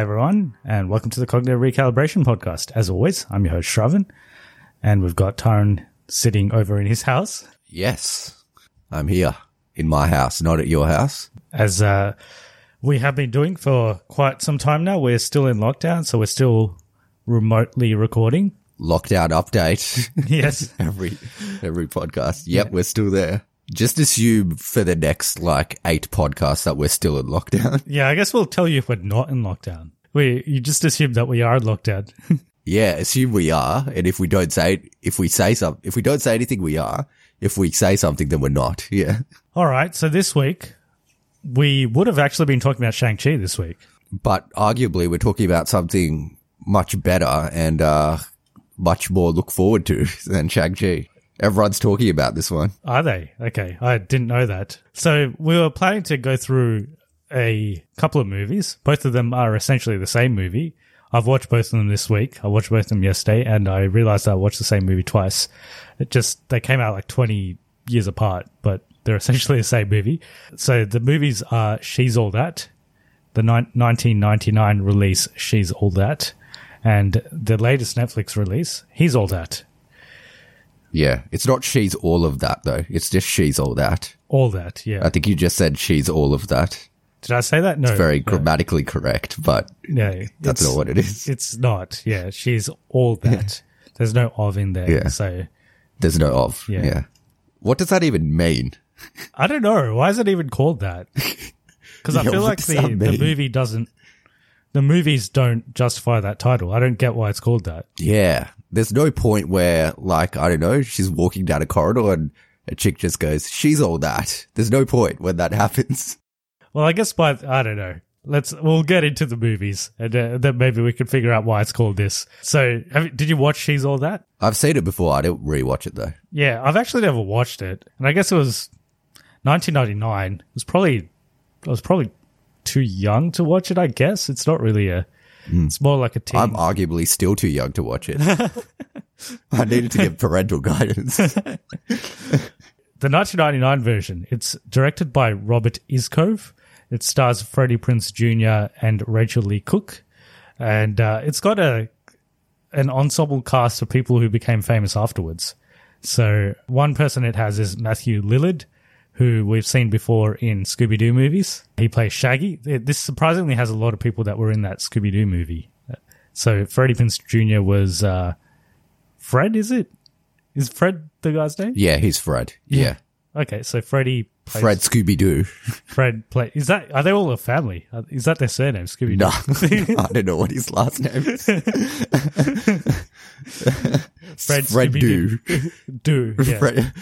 Hi, everyone, and welcome to the Cognitive Recalibration Podcast. As always, I'm your host, Shravan, and we've got Tyrone sitting over in his house. Yes, I'm here in my house, not at your house. As uh, we have been doing for quite some time now, we're still in lockdown, so we're still remotely recording. Lockdown update. Yes. every every podcast. Yep, we're still there. Just assume for the next like eight podcasts that we're still in lockdown. yeah, I guess we'll tell you if we're not in lockdown. We You just assume that we are in lockdown. Yeah, assume we are, and if we don't say if we say something, if we don't say anything, we are. If we say something, then we're not. Yeah, All right, so this week, we would have actually been talking about Shang-Chi this week. but arguably we're talking about something much better and uh much more look forward to than Shang Chi. Everyone's talking about this one. Are they? Okay, I didn't know that. So we were planning to go through a couple of movies. Both of them are essentially the same movie. I've watched both of them this week. I watched both of them yesterday, and I realized I watched the same movie twice. It just they came out like twenty years apart, but they're essentially the same movie. So the movies are She's All That, the ni- 1999 release She's All That, and the latest Netflix release He's All That. Yeah, it's not she's all of that though. It's just she's all that. All that, yeah. I think you just said she's all of that. Did I say that? No. It's very no. grammatically correct, but No, that's not what it is. It's not. Yeah, she's all that. There's no of in there. Yeah. So There's no of. Yeah. Yeah. What does that even mean? I don't know. Why is it even called that? Because I Yeah, feel like the, the movie doesn't. The movies don't justify that title. I don't get why it's called that. Yeah. There's no point where, like, I don't know, she's walking down a corridor and a chick just goes, she's all that. There's no point when that happens. Well, I guess by I don't know. Let's we'll get into the movies and uh, then maybe we can figure out why it's called this. So, have, did you watch She's All That? I've seen it before. I didn't rewatch it though. Yeah, I've actually never watched it, and I guess it was 1999. It was probably I was probably too young to watch it. I guess it's not really a. It's more like a teen. I'm arguably still too young to watch it. I needed to get parental guidance. the 1999 version. It's directed by Robert Iscove. It stars Freddie Prinze Jr. and Rachael Leigh Cook, and uh, it's got a an ensemble cast of people who became famous afterwards. So one person it has is Matthew Lillard, who we've seen before in Scooby Doo movies. He plays Shaggy. This surprisingly has a lot of people that were in that Scooby Doo movie. So Freddie Prinze Jr. was uh, Fred. Is it? Is Fred the guy's name? yeah, he's Fred. Yeah. Okay, so Freddie plays- Fred Scooby Doo. Fred play. Is that are they all a family? Uh, Is that their surname? Scooby. No, I don't know what his last name is. Fred Fred. Doo. Do yeah. Fred-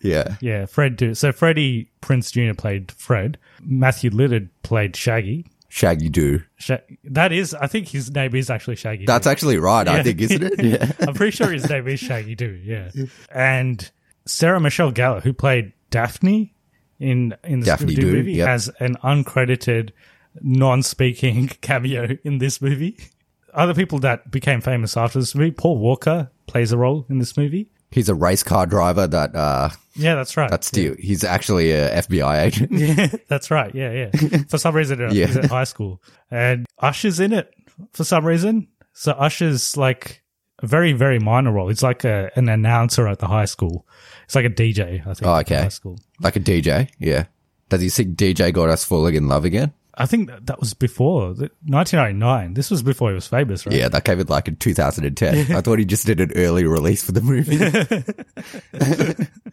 yeah. Yeah, Fred do. So Freddie Prinze Jr. played Fred. Matthew Lillard played Shaggy. Shaggy Doo. Sha- that is, I think his name is actually Shaggy. That's Doo. actually right, I think, isn't it? Yeah. I'm pretty sure his name is Shaggy Doo. Yeah, and Sarah Michelle Gellar, who played Daphne in in the Daphne Scooby-Doo Doo, movie, yep. has an uncredited, non-speaking cameo in this movie. Other people that became famous after this movie, Paul Walker plays a role in this movie. He's a race car driver that, uh, Yeah, that's right. that's the, he's actually a FBI agent. Yeah, that's right. Yeah, yeah. For some reason, Yeah. he's at high school, and Usher's in it for some reason. So Usher's like a very, very minor role. It's like a, an announcer at the high school. It's like a DJ, I think. Oh, okay. High school. Like a DJ. Yeah. Does he sing DJ Got Us Falling in Love again? I think that, that was before 1999. This was before he was famous, right? Yeah, that came in like in 2010. I thought he just did an early release for the movie.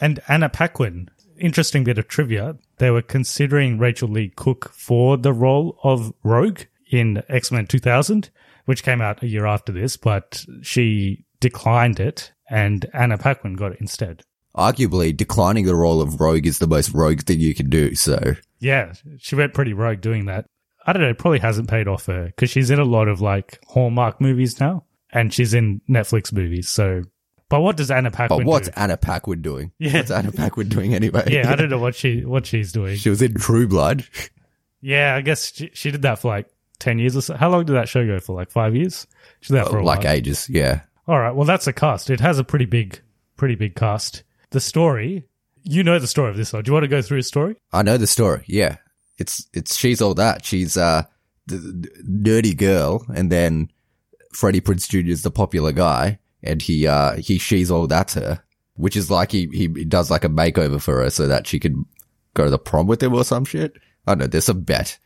And Anna Paquin. Interesting bit of trivia. They were considering Rachael Leigh Cook for the role of Rogue in X Men 2000, which came out a year after this, but she declined it, and Anna Paquin got it instead. Arguably, declining the role of Rogue is the most rogue thing you can do. So, Yeah, she went pretty rogue doing that. I don't know, it probably hasn't paid off her because she's in a lot of like Hallmark movies now, and she's in Netflix movies. So, but what does Anna Paquin but what's do? Anna Paquin doing? Yeah. What's Anna Paquin doing anyway? Yeah, I don't know what she what she's doing. She was in True Blood. Yeah, I guess she, she did that for like 10 years or so. How long did that show go for? Like five years? She did for a like while. ages. Yeah. All right. Well, that's a cast. It has a pretty big, pretty big cast. The story, you know the story of this one. Do you want to go through a story? I know the story. Yeah. It's, it's, she's all that. She's, uh, the, the nerdy girl and then Freddie Prinze Jr. is the popular guy and he, uh, he, she's all that's her, which is like he, he does like a makeover for her so that she can go to the prom with him or some shit. I don't know. There's a bet.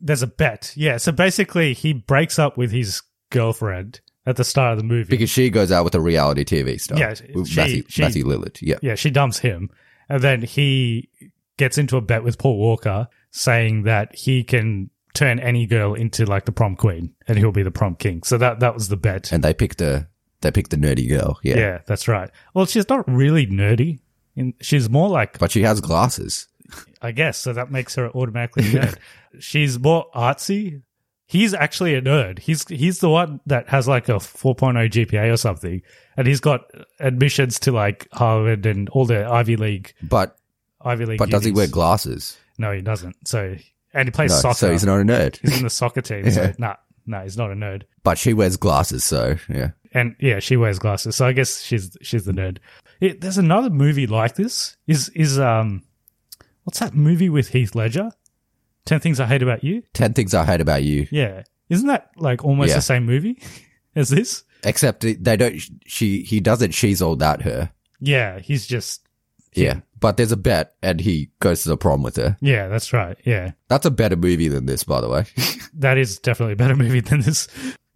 There's a bet. Yeah. So basically, he breaks up with his girlfriend at the start of the movie. Because she goes out with a reality TV star. Yeah, she- Matthew, she- Matthew Lillard. Yeah. yeah, she dumps him. And then he gets into a bet with Paul Walker saying that he can turn any girl into like the prom queen and he'll be the prom king. So that, that was the bet. And they picked a, they picked the nerdy girl. Yeah. Yeah, that's right. Well, she's not really nerdy. In, she's more like, But she has glasses. I guess, so that makes her automatically a nerd. she's more artsy. He's actually a nerd. He's he's the one that has like a 4.0 GPA or something, and he's got admissions to like Harvard and all the Ivy League But, Ivy League. but does he wear glasses? No, he doesn't. So, and he plays No, soccer. so he's not a nerd. He's in the soccer team. So, nah, nah, he's not a nerd. But she wears glasses, so yeah. and yeah, she wears glasses, so I guess she's she's the nerd. It, there's another movie like this. Is is um, what's that movie with Heath Ledger? Ten Things I Hate About You. Ten things I hate about you. Yeah, isn't that like almost Yeah. the same movie as this? Except they don't. She he doesn't. She's all that her. Yeah, he's just Yeah. But there's a bet, and he goes to the prom with her. yeah, that's right. Yeah, That's a better movie than this, by the way. that is definitely a better movie than this.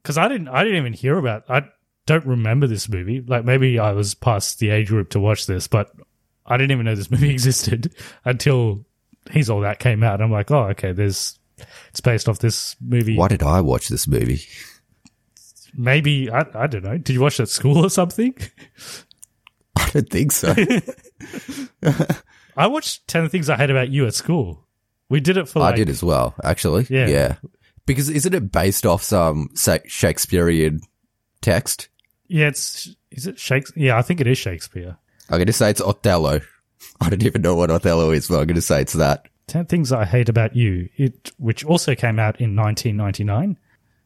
Because I didn't I didn't even hear about. I don't remember this movie. Like maybe I was past the age group to watch this, but I didn't even know this movie existed until He's All That came out. I'm like, oh, okay, there's it's based off this movie. Why did I watch this movie? Maybe I I don't know. Did you watch it at school or something? I don't think so. I watched Ten Things I Hate About You at school. We did it for like I did as well, actually. Yeah. Yeah. Because isn't it based off some Shakespearean text? yeah. It's is it Shakespeare? Yeah, I think it is Shakespeare. I'm going to say it's Othello. I don't even know what Othello is, but I'm going to say it's that. 10 Things I Hate About You, it, which also came out in 1999,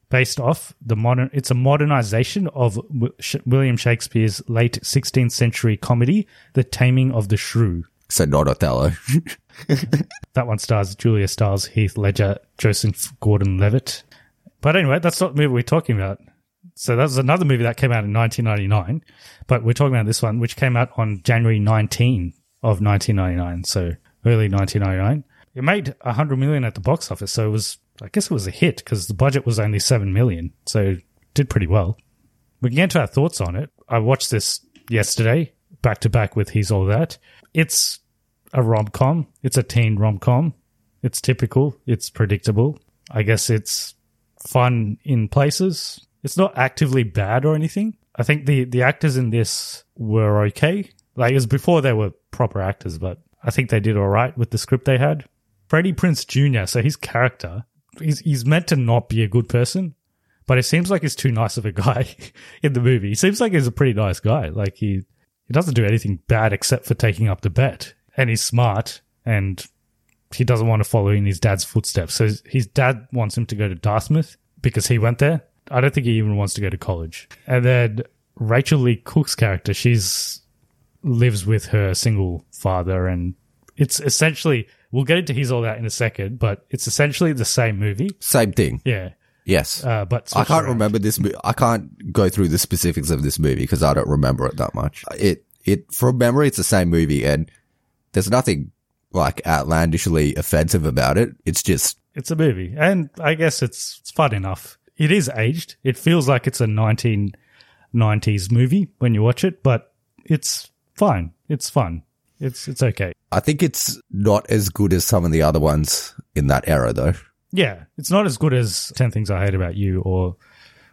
based off the modern, it's a modernization of W- Sh- William Shakespeare's late 16th century comedy, The Taming of the Shrew. So not Othello. That one stars Julia Stiles, Heath Ledger, Joseph Gordon Levitt. But anyway, that's not the movie we're talking about. So that was another movie that came out in 1999, but we're talking about this one, which came out on January 19 of 1999. So early 1999. It made 100 million at the box office. So it was, I guess it was a hit because the budget was only 7 million. So did pretty well. We can get into our thoughts on it. I watched this yesterday, back to back with He's All That. It's a rom com. It's a teen rom com. It's typical. It's predictable. I guess it's fun in places. It's not actively bad or anything. I think the, the actors in this were okay. Like it was before they were proper actors, but I think they did all right with the script they had. Freddie Prinze Jr., so his character, he's, he's meant to not be a good person, but it seems like he's too nice of a guy in the movie. He seems like he's a pretty nice guy. Like he, he doesn't do anything bad except for taking up the bet. And he's smart and he doesn't want to follow in his dad's footsteps. So his- his dad wants him to go to Dartmouth because he went there. I don't think he even wants to go to college. And then Rachael Leigh Cook's character, she's lives with her single father and it's essentially we'll get into his all that in a second, but it's essentially the same movie. Same thing. Yeah. Yes. Uh, but I can't around. remember this. Mo- I can't go through the specifics of this movie because I don't remember it that much. It it from memory, it's the same movie, and there's nothing like outlandishly offensive about it. It's just It's a movie, and I guess it's, it's fun enough. It is aged. It feels like it's a 1990s movie when you watch it, but it's fine. It's fun. It's it's okay. I think it's not as good as some of the other ones in that era, though. Yeah, it's not as good as 10 Things I Hate About You or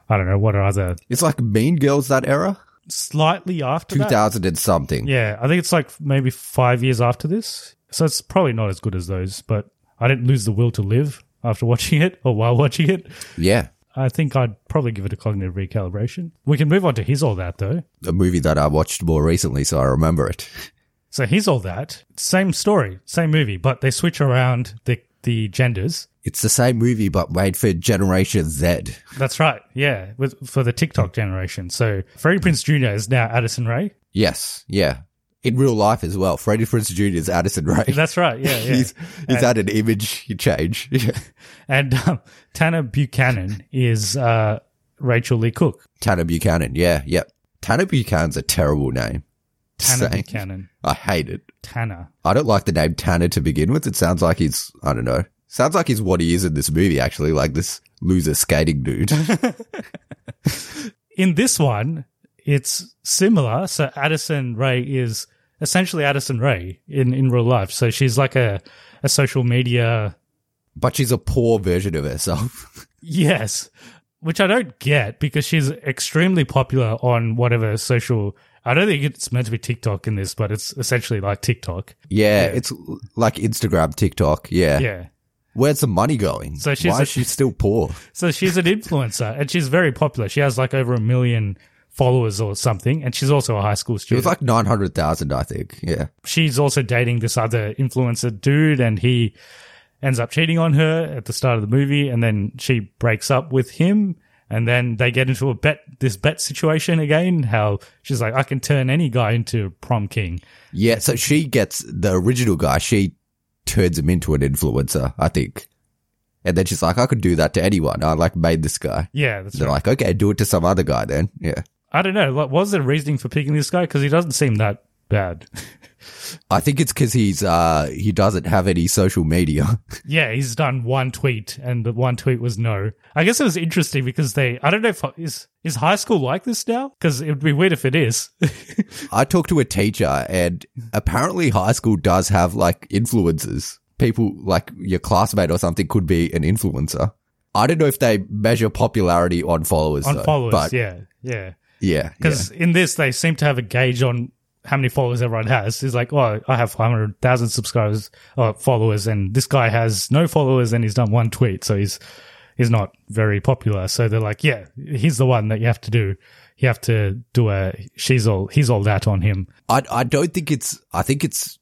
I don't know what are other It's like Mean Girls that era, slightly after 2000 that. and something. Yeah, I think it's like maybe 5 years after this. So it's probably not as good as those, but I didn't lose the will to live after watching it or while watching it. Yeah, I think I'd probably give it a cognitive recalibration. We can move on to his all that though. a movie that I watched more recently, so I remember it. So he's all that. Same story, same movie, but they switch around the the genders. It's the same movie, but made for Generation Z. That's right. Yeah, with for the TikTok generation. So Freddie Prinze Jr. is now Addison Rae. Yes, yeah. In real life as well, Freddie Prinze Jr. is Addison Rae. That's right. Yeah, yeah. he's he's had an image change. and um, Tanner Buchanan is uh, Rachael Leigh Cook. Tanner Buchanan. Yeah, yep. Tanner Buchanan's a terrible name. Tanner. Buchanan. I hate it. Tanner. I don't like the name Tanner to begin with. It sounds like he's, I don't know. Sounds like he's what he is in this movie, actually, like this loser skating dude. In this one, it's similar. So Addison Rae is essentially Addison Rae in, in real life. So she's like a, a social media but she's a poor version of herself. Yes, which I don't get because she's extremely popular on whatever social. I don't think it's meant to be TikTok in this, but it's essentially like TikTok. yeah, it's like Instagram, TikTok. Yeah. Yeah. Where's the money going? So she's Why a- is she still poor? So she's an influencer and she's very popular. She has like over a million followers or something, and she's also a high school student. It was like 900,000, I think. Yeah. she's also dating this other influencer dude, and he ends up cheating on her at the start of the movie, and then she breaks up with him. And then they get into a bet, this bet situation again. How she's like, I can turn any guy into prom king. Yeah. So she gets the original guy, she turns him into an influencer, I think. And then she's like, I could do that to anyone. I like made this guy. Yeah, that's They're right. like, okay, do it to some other guy then. Yeah. I don't know. What was the reasoning for picking this guy? Because he doesn't seem that bad. I think it's because he's uh he doesn't have any social media. yeah, he's done one tweet, and the one tweet was no. I guess it was interesting because they. I don't know if is is high school like this now? Because it would be weird if it is. I talked to a teacher, and apparently high school does have like influencers. People like your classmate or something could be an influencer. I don't know if they measure popularity on followers. on though, followers. but yeah, yeah. Yeah, Because in this, they seem to have a gauge on how many followers everyone has. It's like, oh, I have 500,000 subscribers or followers, and this guy has no followers and he's done one tweet. So he's, he's not very popular. So they're like, yeah, he's the one that you have to do. You have to do a, she's all, he's all that on him. I I don't think it's. I think it's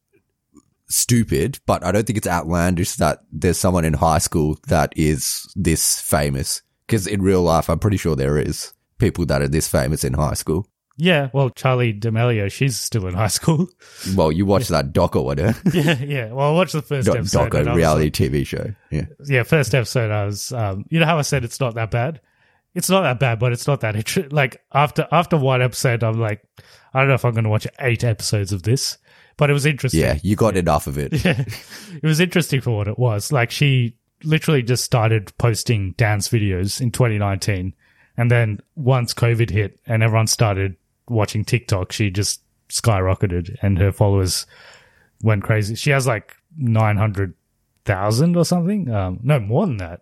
stupid, but I don't think it's outlandish that there's someone in high school that is this famous. Because in real life, I'm pretty sure there is people that are this famous in high school. Yeah. Well, Charli D'Amelio, she's still in high school. Well, you watch that doc or whatever. yeah. Yeah. Well, I watched the first Doc, episode. doco and I was reality TV show. Yeah. yeah, first episode, I was, um, you know how I said it's not that bad? It's not that bad, but it's not that, intr- like, after, after one episode, I'm like, I don't know if I'm going to watch eight episodes of this, but it was interesting. Yeah, you got enough of it. Yeah. It was interesting for what it was. Like, she literally just started posting dance videos in 2019. And then once COVID hit and everyone started watching TikTok, she just skyrocketed and her followers went crazy. She has like nine hundred thousand or something. Um, no more than that.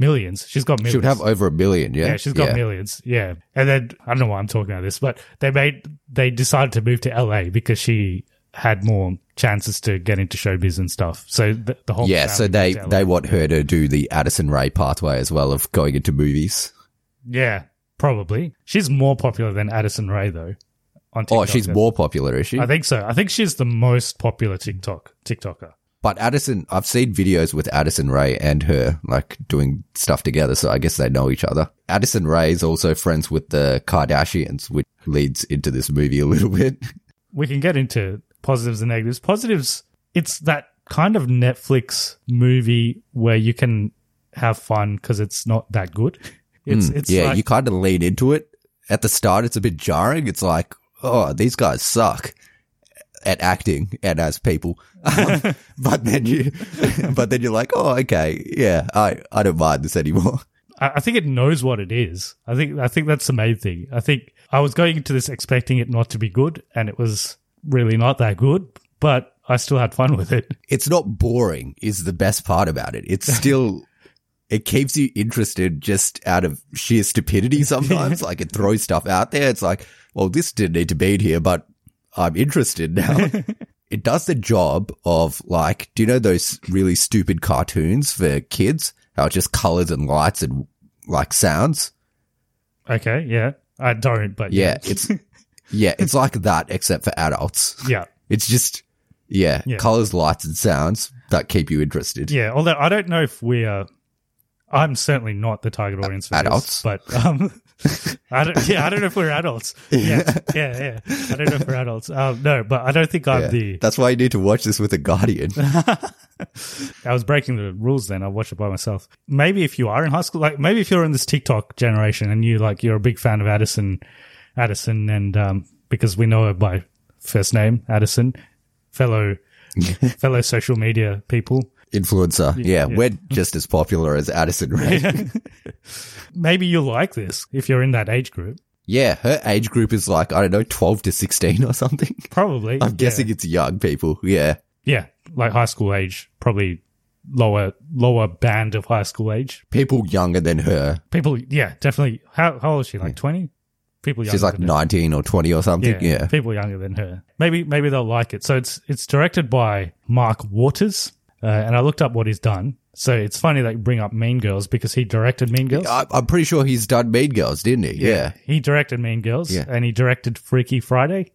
Millions. She's got millions. She would have over a million, yeah. Yeah, she's got millions. Yeah. And then I don't know why I'm talking about this, but they made they decided to move to LA because she had more chances to get into showbiz and stuff. So the, the whole Yeah, so they, moved to LA. they want her to do the Addison Rae pathway as well of going into movies. Yeah probably she's more popular than Addison Rae though. On Oh, TikTok. she's more popular, is she? I think so. I think she's the most popular TikTok TikToker. But Addison, I've seen videos with Addison Rae and her, like, doing stuff together, so I guess they know each other. Addison Rae is also friends with the Kardashians, which leads into this movie a little bit. we can get into positives and negatives. Positives, it's that kind of Netflix movie where you can have fun because it's not that good. It's it's Hmm. yeah, like, you kind of lean into it. At the start, it's a bit jarring. It's like, oh, these guys suck at acting and as people. Um, but then you, but then you're like, oh, okay, yeah, I, I don't mind this anymore. I, I think it knows what it is. I think I think that's the main thing. I think I was going into this expecting it not to be good, and it was really not that good. But I still had fun with it. It's not boring is the best part about it. It's still, it keeps you interested just out of sheer stupidity sometimes. like it throws stuff out there. It's like, well, this didn't need to be in here, but I'm interested now. it does the job of like, do you know those really stupid cartoons for kids? How it's just colors and lights and like sounds? Okay, yeah, I don't, but Yeah, it's, yeah, it's like that except for adults. yeah, It's just, yeah, Yeah. colors, lights and sounds that keep you interested. yeah. Although I don't know if we are. I'm certainly not the target audience for Adults? this, but um, I don't. Yeah, I don't know if we're adults. Yeah, yeah, yeah. I don't know if we're adults. Um, no, but I don't think I'm Yeah. the. That's why you need to watch this with a guardian. I was breaking the rules then. I watched it by myself. Maybe if you are in high school, like maybe if you're in this TikTok generation and you like you're a big fan of Addison, Addison, and um, because we know her by first name, Addison, fellow fellow social media people. Influencer. Yeah, we're just as popular as Addison Rae. Maybe you'll like this if you're in that age group. yeah, her age group is like, I don't know, 12 to 16 or something. Probably. I'm guessing it's young people. Yeah. Yeah, like high school age, probably lower lower band of high school age. People younger than her. People, yeah, definitely. How how old is she? Like twenty? People younger She's like than her. 19 or 20 or something. Yeah, Yeah. people younger than her. Maybe maybe they'll like it. So it's it's directed by Mark Waters, uh, and I looked up what he's done. So it's funny that you bring up Mean Girls because he directed Mean Girls. I, I'm pretty sure he's done Mean Girls, didn't he? Yeah. he directed Mean Girls, Yeah. and he directed Freaky Friday,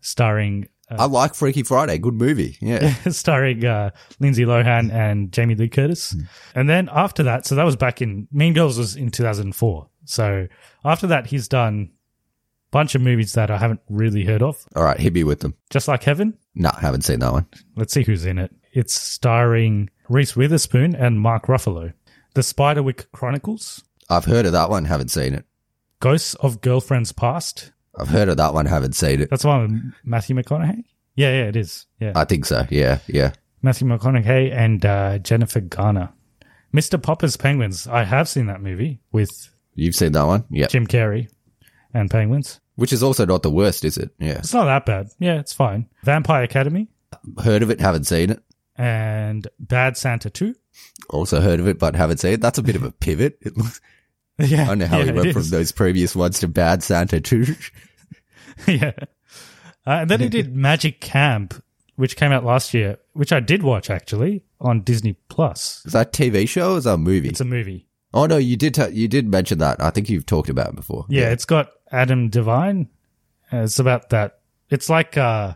starring uh, I like Freaky Friday. Good movie. Yeah. starring uh, Lindsay Lohan and Jamie Lee Curtis. And then after that, so that was back in Mean Girls was in 2004. So after that, he's done a bunch of movies that I haven't really heard of. All right. Hit me with them. Just like Heaven. No, haven't seen that one. Let's see who's in it. It's starring Reese Witherspoon and Mark Ruffalo. The Spiderwick Chronicles, I've heard of that one. Haven't seen it. Ghosts of Girlfriends Past. I've heard of that one. Haven't seen it. That's the one with Matthew McConaughey. Yeah, yeah, it is. Yeah, I think so. Yeah. Yeah. Matthew McConaughey and uh, Jennifer Garner. Mr. Popper's Penguins. I have seen that movie with You've seen that one? Yeah. Jim Carrey and Penguins. Which is also not the worst, is it? Yeah. It's not that bad. Yeah, it's fine. Vampire Academy Heard of it. Haven't seen it. And Bad Santa 2. Also heard of it, but haven't seen it. That's a bit of a pivot. It looks, Yeah, I don't know how yeah, he it went from those previous ones to Bad Santa 2. yeah. Uh, and then he did Magic Camp, which came out last year, which I did watch actually on Disney Plus. Is that a TV show or is that a movie? It's a movie. oh no, you did, ta- you did mention that. I think you've talked about it before. Yeah, it's got Adam Devine. Uh, it's about that. It's like uh,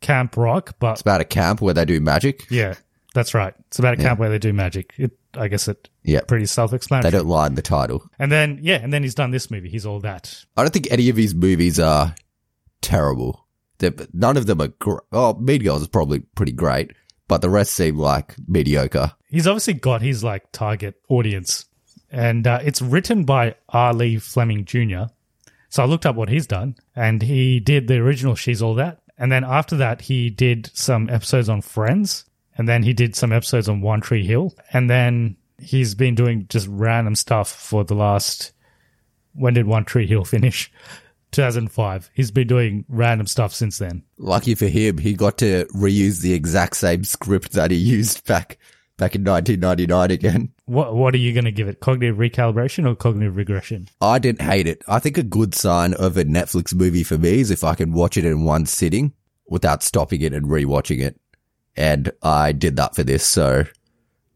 Camp Rock, but It's about a camp where they do magic. yeah, that's right. It's about a camp where they do magic. It, I guess it Yeah. pretty self-explanatory. They don't lie in the title. And then yeah, and then he's done this movie. He's all that. I don't think any of his movies are terrible. They're, none of them are, gr- oh, Mean Girls is probably pretty great, but the rest seem like mediocre. He's obviously got his like target audience, and uh, it's written by R. Lee Fleming Jr. So I looked up what he's done, and he did the original "She's All That," and then after that he did some episodes on Friends, and then he did some episodes on One Tree Hill, and then he's been doing just random stuff for the last. When did One Tree Hill finish? 2005. He's been doing random stuff since then. Lucky for him, he got to reuse the exact same script that he used back back in 1999 again. What What are you going to give it? Cognitive recalibration or cognitive regression? I didn't hate it. I think a good sign of a Netflix movie for me is if I can watch it in one sitting without stopping it and rewatching it. And I did that for this. So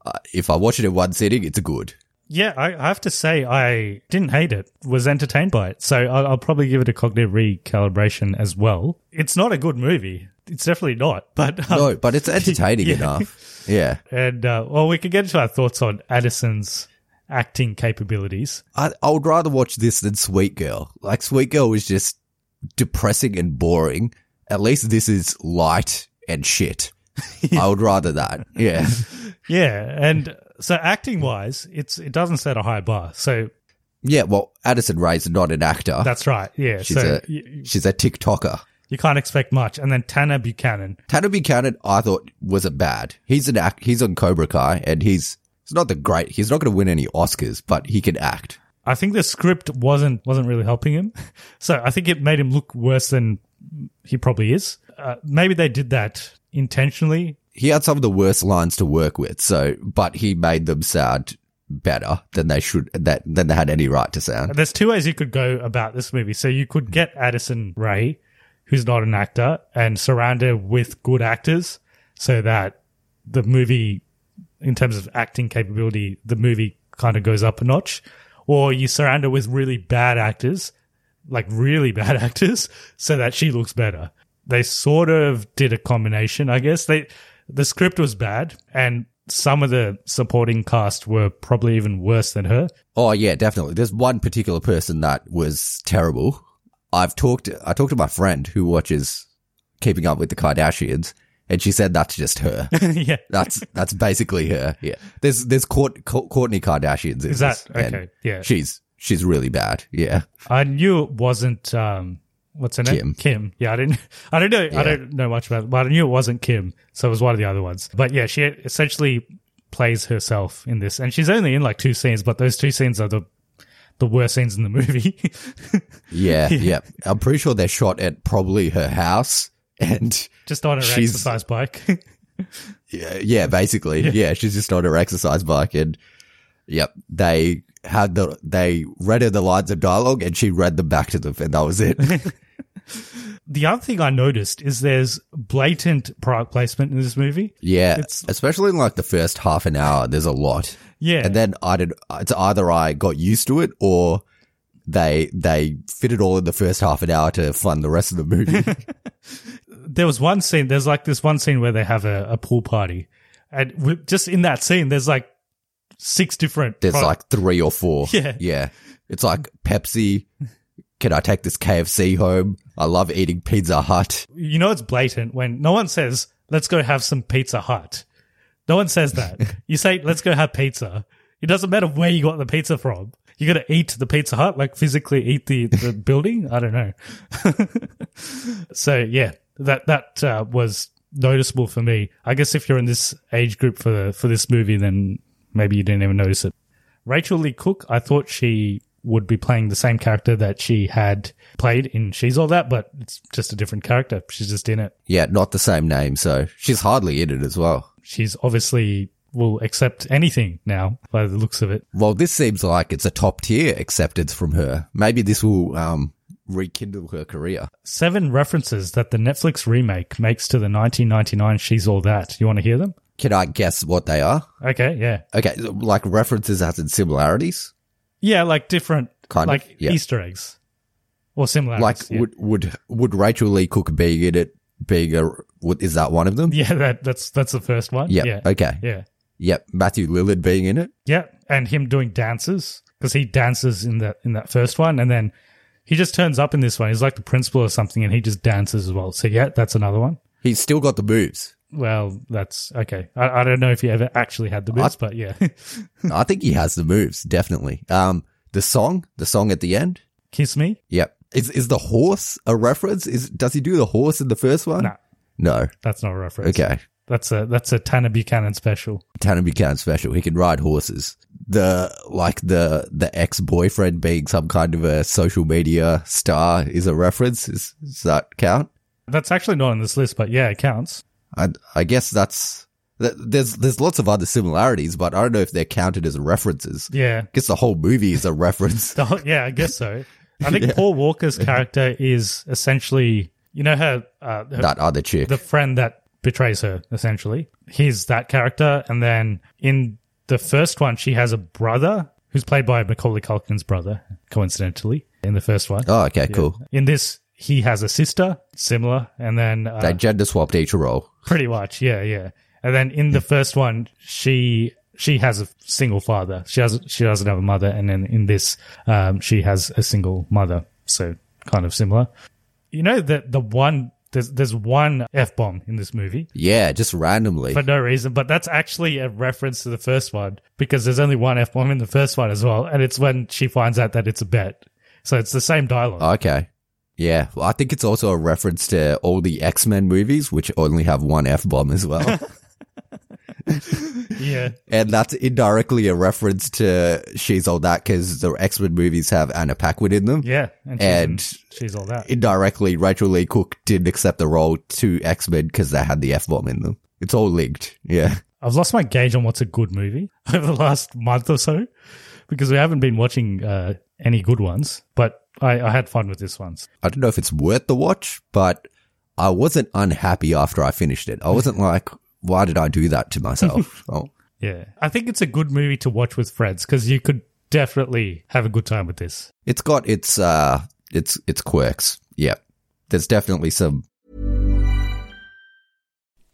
uh, if I watch it in one sitting, it's good. Yeah, I, I have to say I didn't hate it. Was entertained by it. So I'll, I'll probably give it a cognitive recalibration as well. It's not a good movie. It's definitely not. But um, No, but it's entertaining Yeah. enough. Yeah. and uh, well, we could get into our thoughts on Addison's acting capabilities. I, I would rather watch this than Sweet Girl. Like Sweet Girl was just depressing and boring. At least this is light and shit. I would rather that. Yeah. Yeah, and so acting wise, it's it doesn't set a high bar. So Yeah. Well, Addison Rae's not an actor. that's right. Yeah, she's so a you, she's a TikToker. you can't expect much. And then Tanner Buchanan. Tanner Buchanan, I thought wasn't bad. He's an act. He's on Cobra Kai, and he's he's not the great. He's not going to win any Oscars, but he can act. I think the script wasn't wasn't really helping him, so I think it made him look worse than he probably is. Uh, maybe they did that intentionally. He had some of the worst lines to work with. So, but he made them sound better than they should. That than they had any right to sound. There's two ways you could go about this movie. So you could get Addison Rae, who's not an actor, and surround her with good actors, so that the movie, in terms of acting capability, the movie kind of goes up a notch. Or you surround her with really bad actors, like really bad actors, so that she looks better. They sort of did a combination, I guess. They the script was bad, and some of the supporting cast were probably even worse than her. Oh yeah, definitely. There's one particular person that was terrible. I've talked. I talked to my friend who watches Keeping Up with the Kardashians, and she said that's just her. yeah, That's that's basically her. Yeah. There's there's Court, Court, Kourtney Kardashians. in Is that- okay, yeah. She's she's really bad. Yeah. I knew it wasn't um what's her name? Kim. Kim. Yeah, I didn't I don't know I don't know much about it, but I knew it wasn't Kim. So it was one of the other ones. But yeah, she essentially plays herself in this. And she's only in like two scenes, but those two scenes are the the worst scenes in the movie. Yeah. yeah. I'm pretty sure they're shot at probably her house, and Just on her exercise bike. yeah, yeah basically, yeah. she's just on her exercise bike, and yep, they had the they read her the lines of dialogue, and she read them back to them, and that was it. the other thing I noticed is there's blatant product placement in this movie. Yeah, It's- especially in like the first half an hour, there's a lot. Yeah. and then I did. It's either I got used to it or they they fit it all in the first half an hour to fund the rest of the movie. there was one scene. There's like this one scene where they have a, a pool party, and just in that scene, there's like six different. There's product- like three or four. Yeah. yeah. It's like Pepsi. Can I take this KFC home? I love eating Pizza Hut. you know, it's blatant when no one says, "Let's go have some Pizza Hut." No one says that. you say, "Let's go have pizza." It doesn't matter where you got the pizza from. You got to eat the Pizza Hut, like physically eat the the building. I don't know. so yeah, that that uh, was noticeable for me. I guess if you're in this age group for for this movie, then maybe you didn't even notice it. Rachael Leigh Cook, I thought she would be playing the same character that she had played in She's All That, but it's just a different character. She's just in it. Yeah, not the same name, so she's hardly in it as well. She's obviously will accept anything now by the looks of it. Well, this seems like it's a top tier acceptance from her. Maybe this will um, rekindle her career. Seven references that the Netflix remake makes to the 1999 She's All That. You want to hear them? Can I guess what they are? Okay, yeah. Okay, like references as in similarities. Yeah, like different, Kind of, like yeah. Easter eggs or similar. Like would would would Rachael Leigh Cook be in it being a is that one of them? yeah, that, that's that's the first one. Yep, Yeah. okay. Yeah. Yep. Matthew Lillard being in it. Yeah, and him doing dances because he dances in that in that first one, and then he just turns up in this one. He's like the principal or something, and he just dances as well. So yeah, that's another one. He's still got the moves. Well, that's okay. I, I don't know if he ever actually had the moves, but yeah, I think he has the moves, definitely. Um, the song, the song at the end. kiss me. Yep. Is is the horse a reference? Is does he do the horse in the first one? No, No. that's not a reference. Okay. That's a that's a Tanner Buchanan special. Tanner Buchanan special. He can ride horses. The like the the ex boyfriend being some kind of a social media star is a reference. Is, does that count? That's actually not on this list, but yeah, it counts. I I guess that's there's there's lots of other similarities, but I don't know if they're counted as references. Yeah. I guess the whole movie is a reference. Whole- yeah, I guess so. I think Paul Walker's character is essentially, you know, her, uh, her that other chick. the friend that betrays her. Essentially, he's that character, and then in the first one, she has a brother who's played by Macaulay Culkin's brother, coincidentally, in the first one. oh, okay, cool. In this, he has a sister, similar, and then uh, They gender swapped each role. Pretty much, yeah, yeah. And then in the first one, she she has a single father. She has she doesn't have a mother, and then in this, um, she has a single mother. So kind of similar. You know that the one there's there's one f bomb in this movie Yeah, just randomly. for no reason, but that's actually a reference to the first one because there's only one f bomb in the first one as well, and it's when she finds out that it's a bet. So it's the same dialogue. Okay. Yeah, well, I think it's also a reference to all the X Men movies, which only have one F bomb as well. yeah, and that's indirectly a reference to She's All That because the X Men movies have Anna Paquin in them. yeah, and she's, And she's all that. indirectly, Rachael Leigh Cook didn't accept the role to X Men because they had the F bomb in them. It's all linked. Yeah. I've lost my gauge on what's a good movie over the last month or so because we haven't been watching uh, any good ones, but I, I had fun with this one. I don't know if it's worth the watch, but I wasn't unhappy after I finished it. I wasn't like, why did I do that to myself? oh, Yeah. I think it's a good movie to watch with friends because you could definitely have a good time with this. it's got its, uh, its, its quirks. Yeah. There's definitely some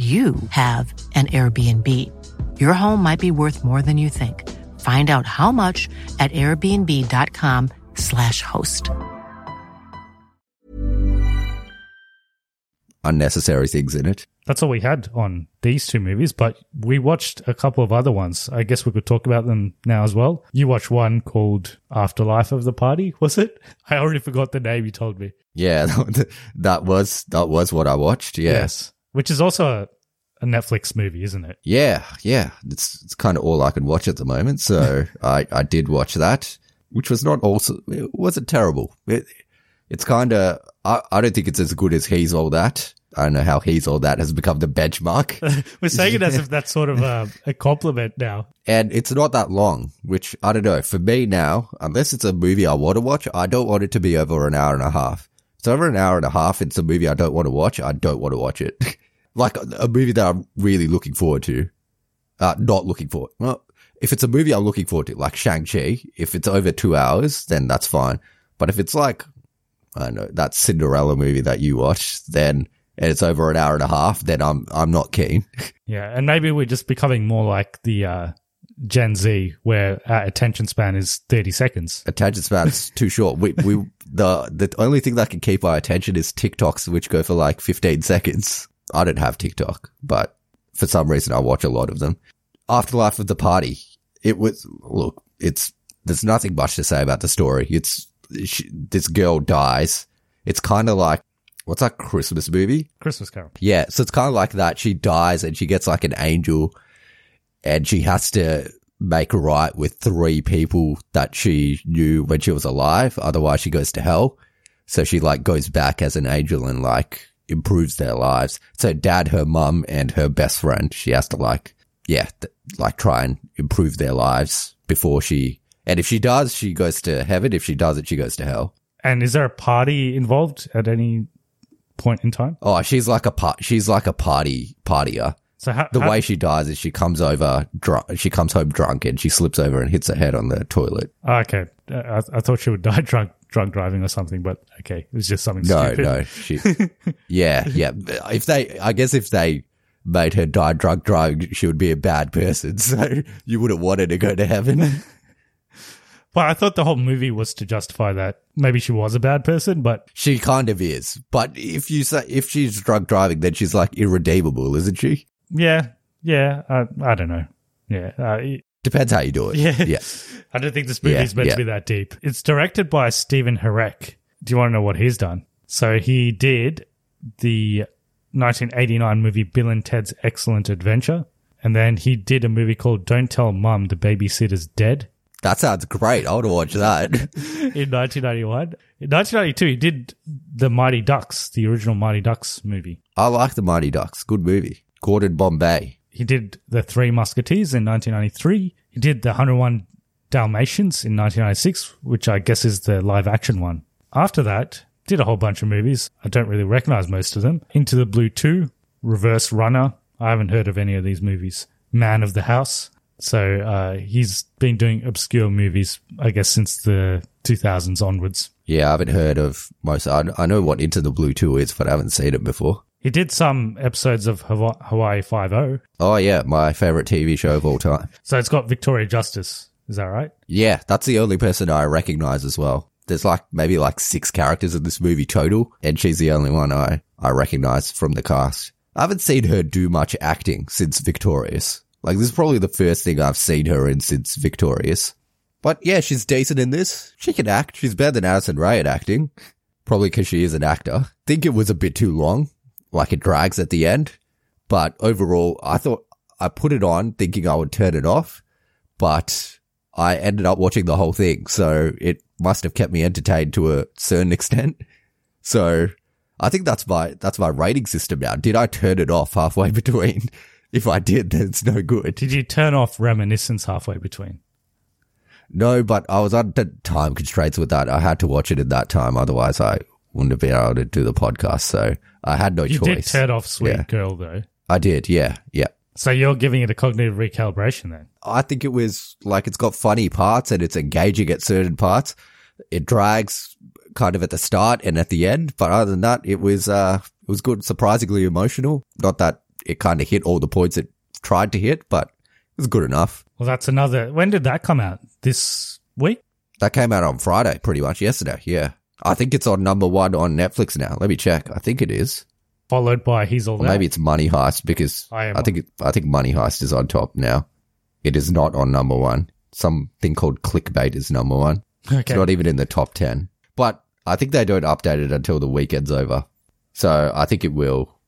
you have an Airbnb. Your home might be worth more than you think. Find out how much at airbnb.com/slash host. unnecessary things in it. That's all we had on these two movies, but we watched a couple of other ones. I guess we could talk about them now as well. You watched one called Afterlife of the Party, was it? I already forgot the name you told me. Yeah, that was that was what I watched. Yeah. Yes. Which is also a, a Netflix movie, isn't it? Yeah, yeah. It's it's kind of all I can watch at the moment. So I I did watch that, which was not also it wasn't terrible. It, it's kind of I I don't think it's as good as He's All That. I don't know how He's All That has become the benchmark. We're saying it as if that's sort of a, a compliment now. and it's not that long, which I don't know. For me now, unless it's a movie I want to watch, I don't want it to be over an hour and a half. It's over an hour and a half. It's a movie I don't want to watch. I don't want to watch it. like a, a movie that I'm really looking forward to. Uh, not looking forward. Well, if it's a movie I'm looking forward to, like Shang-Chi, if it's over two hours, then that's fine. But if it's like, I don't know, that Cinderella movie that you watched, then, and it's over an hour and a half, then I'm, I'm not keen. Yeah, and maybe we're just becoming more like the uh, Gen Z, where our attention span is 30 seconds. attention span's too short. We, we, the, the only thing that can keep our attention is TikToks, which go for like 15 seconds. I don't have TikTok, but for some reason I watch a lot of them. Afterlife of the Party. It was, look, it's, there's nothing much to say about the story. It's, she, this girl dies. It's kind of like, what's that Christmas movie? Christmas Carol. Yeah, so it's kind of like that. She dies and she gets like an angel and she has to make right with three people that she knew when she was alive. Otherwise she goes to hell. So she like goes back as an angel and like improves their lives. So dad, her mum and her best friend, she has to like, yeah, th- like try and improve their lives before she, and if she does, she goes to heaven. If she doesn't, she goes to hell. And is there a party involved at any point in time? Oh, she's like a part, she's like a party partier. So how, The how- way she dies is she comes over drunk. She comes home drunk and she slips over and hits her head on the toilet. Oh, okay, Uh, I, I thought she would die drunk drunk driving or something, but okay, it was just something No, stupid. no, she. yeah, yeah. If they, I guess, if they made her die drunk driving, she would be a bad person. So you wouldn't want her to go to heaven. Well, I thought the whole movie was to justify that maybe she was a bad person, but she kind of is. But if you say if she's drunk driving, then she's like irredeemable, isn't she? Yeah, yeah, I, I don't know. Yeah, uh, it- Depends how you do it. Yeah. yeah. I don't think this movie Yeah, is meant yeah. to be that deep. It's directed by Stephen Herek. Do you want to know what he's done? So he did the 1989 movie Bill and Ted's Excellent Adventure, and then he did a movie called Don't Tell Mum the Babysitter's Dead That sounds great. I want to watch that. in 1991. In 1992, he did the Mighty Ducks, the original Mighty Ducks movie. I like the Mighty Ducks. Good movie. Gordon Bombay. He did The Three Musketeers in 1993. He did The 101 Dalmatians in 1996, which I guess is the live action one. After that, did a whole bunch of movies. I don't really recognize most of them. Into the Blue 2, Reverse Runner. I haven't heard of any of these movies. Man of the House. So uh, he's been doing obscure movies, I guess, since the 2000s onwards. Yeah, I haven't heard of most. I, I know what Into the Blue 2 is, but I haven't seen it before. He did some episodes of Hawaii Five-O. Oh, yeah, my favorite TV show of all time. So it's got Victoria Justice. Is that right? Yeah, that's the only person I recognize as well. There's like maybe like six characters in this movie total, and she's the only one I, I recognize from the cast. I haven't seen her do much acting since Victorious. Like, this is probably the first thing I've seen her in since Victorious. But yeah, she's decent in this. She can act. She's better than Addison Rae at acting. Probably because she is an actor. think it was a bit too long. Like it drags at the end. But overall, I thought I put it on thinking I would turn it off, but I ended up watching the whole thing. So it must have kept me entertained to a certain extent. So I think that's my, that's my rating system now. Did I turn it off halfway between? If I did, then it's no good. Did you turn off Reminiscence halfway between? No, but I was under time constraints with that. I had to watch it in that time. Otherwise I wouldn't have been able to do the podcast. So I had no You choice. did turn off Sweet Yeah. Girl, though. I did. Yeah. Yeah. So you're giving it a cognitive recalibration then? I think it was like it's got funny parts and it's engaging at certain parts. It drags kind of at the start and at the end, but other than that, it was uh it was good, surprisingly emotional. Not that it kind of hit all the points it tried to hit, but it was good enough. Well, that's another. When did that come out? This week? That came out on Friday, pretty much yesterday. Yeah, I think it's on number one on Netflix now. Let me check. I think it is. Followed by He's All Or That. maybe it's Money Heist because I am I think it, I think Money Heist is on top now. It is not on number one. Something called Clickbait is number one. Okay. It's not even in the top 10. But I think they don't update it until the weekend's over. So I think it will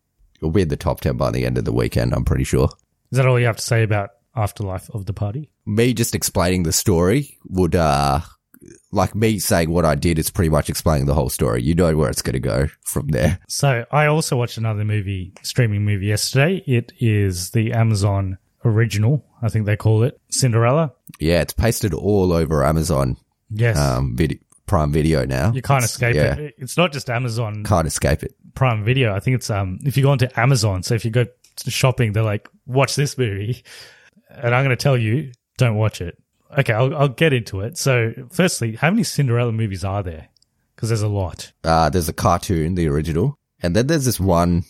It'll be in the top 10 by the end of the weekend, I'm pretty sure. Is that all you have to say about Afterlife of the Party? Me just explaining the story would, uh, like me saying what I did is pretty much explaining the whole story. You know where it's going to go from there. So I also watched another movie, streaming movie yesterday. It is the Amazon original, I think they call it, Cinderella. Yeah, it's pasted all over Amazon Yes. um, video, Prime Video now. you can't It's- escape yeah, it. It's not just Amazon Can't escape it. Prime Video. I think it's um if you go onto Amazon, so if you go shopping, they're like, watch this movie. And I'm gonna tell you, don't watch it. Okay, I'll I'll get into it. So firstly, how many Cinderella movies are there? Because there's a lot. Uh, there's a cartoon, the original, and then there's this one.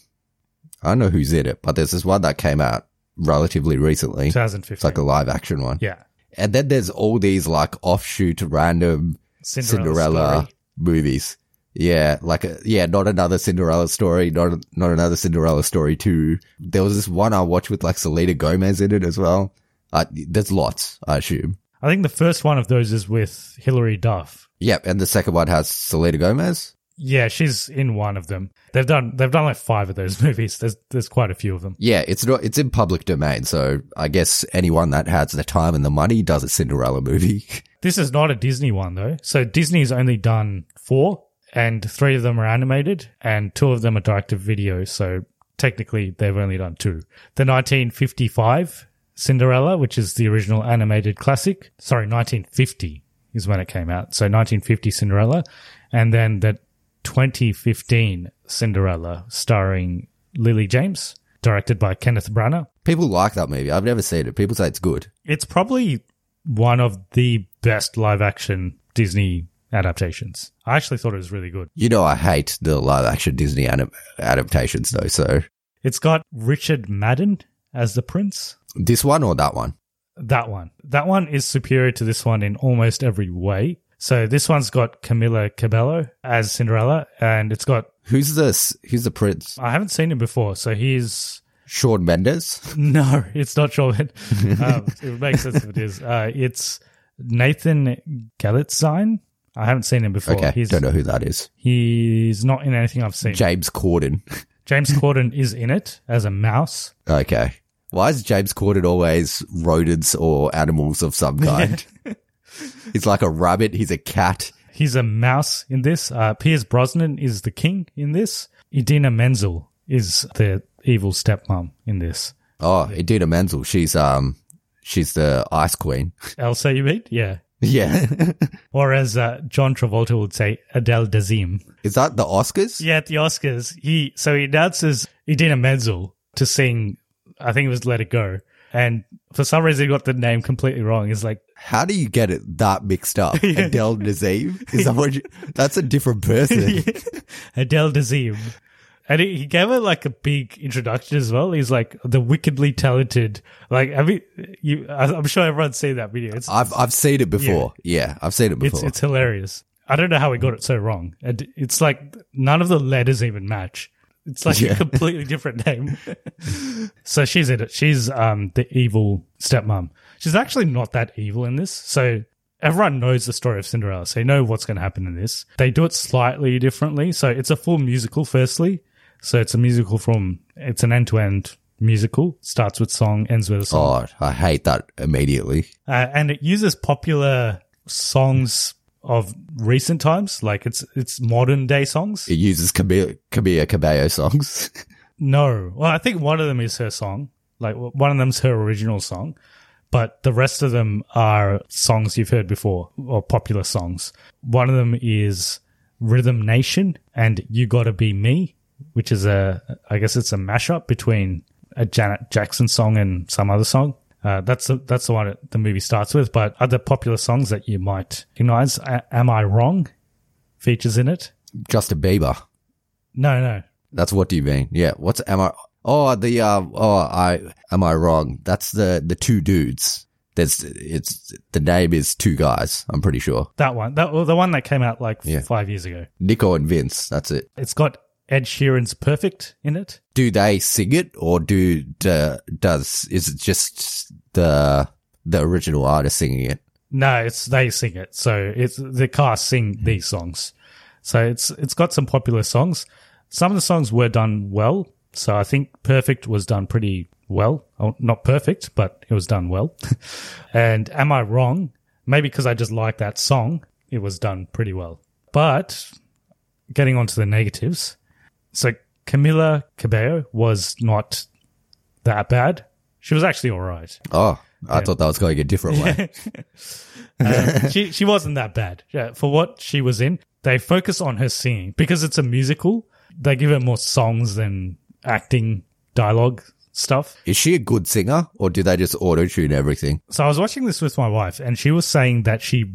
I don't know who's in it, but there's this one that came out relatively recently. 2015. It's like a live action one. yeah. And then there's all these like offshoot random Cinderella Cinderella, movies. Yeah, like a, yeah, not another Cinderella story, not not another Cinderella story too. There was this one I watched with like Selena Gomez in it as well. Uh, there's lots, I assume. I think the first one of those is with Hilary Duff. Yep, and the second one has Selena Gomez. Yeah, she's in one of them. They've done they've done like five of those movies. There's there's quite a few of them. Yeah, it's not it's in public domain, so I guess anyone that has the time and the money does a Cinderella movie. This is not a Disney one though. So Disney's only done four, and three of them are animated, and two of them are direct to video. So technically, they've only done two. The 1955 Cinderella, which is the original animated classic. Sorry, 1950 is when it came out. So 1950 Cinderella, and then the 2015 Cinderella, starring Lily James, directed by Kenneth Branagh. People like that movie. I've never seen it. People say it's good. It's probably one of the best live action Disney adaptations. I actually thought it was really good. You know, I hate the live action Disney anim- adaptations though. So It's got Richard Madden as the prince. This one or that one? That one. That one is superior to this one in almost every way. So this one's got Camila Cabello as Cinderella, and it's got Who's this? Who's the prince? I haven't seen him before, so he's Shawn Mendes. no, it's not Shawn. um, it makes sense if it is. Uh, it's Nathan Galitzine. I haven't seen him before. Okay, he's don't know who that is. he's not in anything I've seen. James Corden. James Corden is in it as a mouse. Okay. Why is James Corden always rodents or animals of some kind? he's like a rabbit. He's a cat. He's a mouse in this. Uh, Pierce Brosnan is the king in this. Idina Menzel is the evil stepmom in this. Oh, Idina Menzel. She's um, she's the ice queen. Elsa, you mean? Yeah. Yeah. Or as uh, John Travolta would say, Adele Dazeem. is that the Oscars? Yeah, at the Oscars, he so he announces Idina Menzel to sing. I think it was "Let It Go," and for some reason he got the name completely wrong. He's like, How do you get it that mixed up? Adele Nazim? Is that what you, that's a different person. Adele Dazeem. And he, he gave her like a big introduction as well. He's like the wickedly talented. Like, I mean, you, I- I'm sure everyone's seen that video. It's, I've, I've seen it before. Yeah, I've seen it it's, before. it's hilarious. I don't know how he got it so wrong. And it's like none of the letters even match. It's like Yeah. a completely different name. so she's in it. She's um the evil stepmom. She's actually not that evil in this. So everyone knows the story of Cinderella. So they know what's going to happen in this. They do it slightly differently. So it's a full musical firstly. So it's a musical from it's an end to end musical. Starts with song, ends with a song. oh, I hate that immediately. Uh, and it uses popular songs of recent times, like it's it's modern day songs. It uses Camila Cabello songs. No, well, I think one of them is her song, like one of them's her original song, but the rest of them are songs you've heard before or popular songs. One of them is Rhythm Nation and You Gotta Be Me, which is a, I guess it's a mashup between a Janet Jackson song and some other song. Uh, that's the, that's the one that the movie starts with, but other popular songs that you might recognize, A- Am I Wrong features in it. Justin Bieber. No, no. That's what do you mean? Yeah. What's am I? Oh, the uh, oh, I am I wrong? That's the the two dudes. There's it's the name is two guys. I'm pretty sure. That one, that well, the one that came out like Yeah. five years ago. Nico and Vinz. That's it. It's got Ed Sheeran's "Perfect" in it. Do they sing it or do uh, does is it just the the original artist singing it? No, it's they sing it. So it's the cast sing these songs. So it's it's got some popular songs. Some of the songs were done well. So I think Perfect was done pretty well. Oh, not perfect, but it was done well. and Am I Wrong? Maybe because I just like that song, it was done pretty well. But getting on to the negatives. So Camila Cabello was not that bad. She was actually all right. Oh, I thought that was going a different way. Um, she she wasn't that bad. Yeah, for what she was in, they focus on her singing because it's a musical. They give her more songs than acting, dialogue stuff. Is she a good singer or do they just auto tune everything? So I was watching this with my wife, and she was saying that she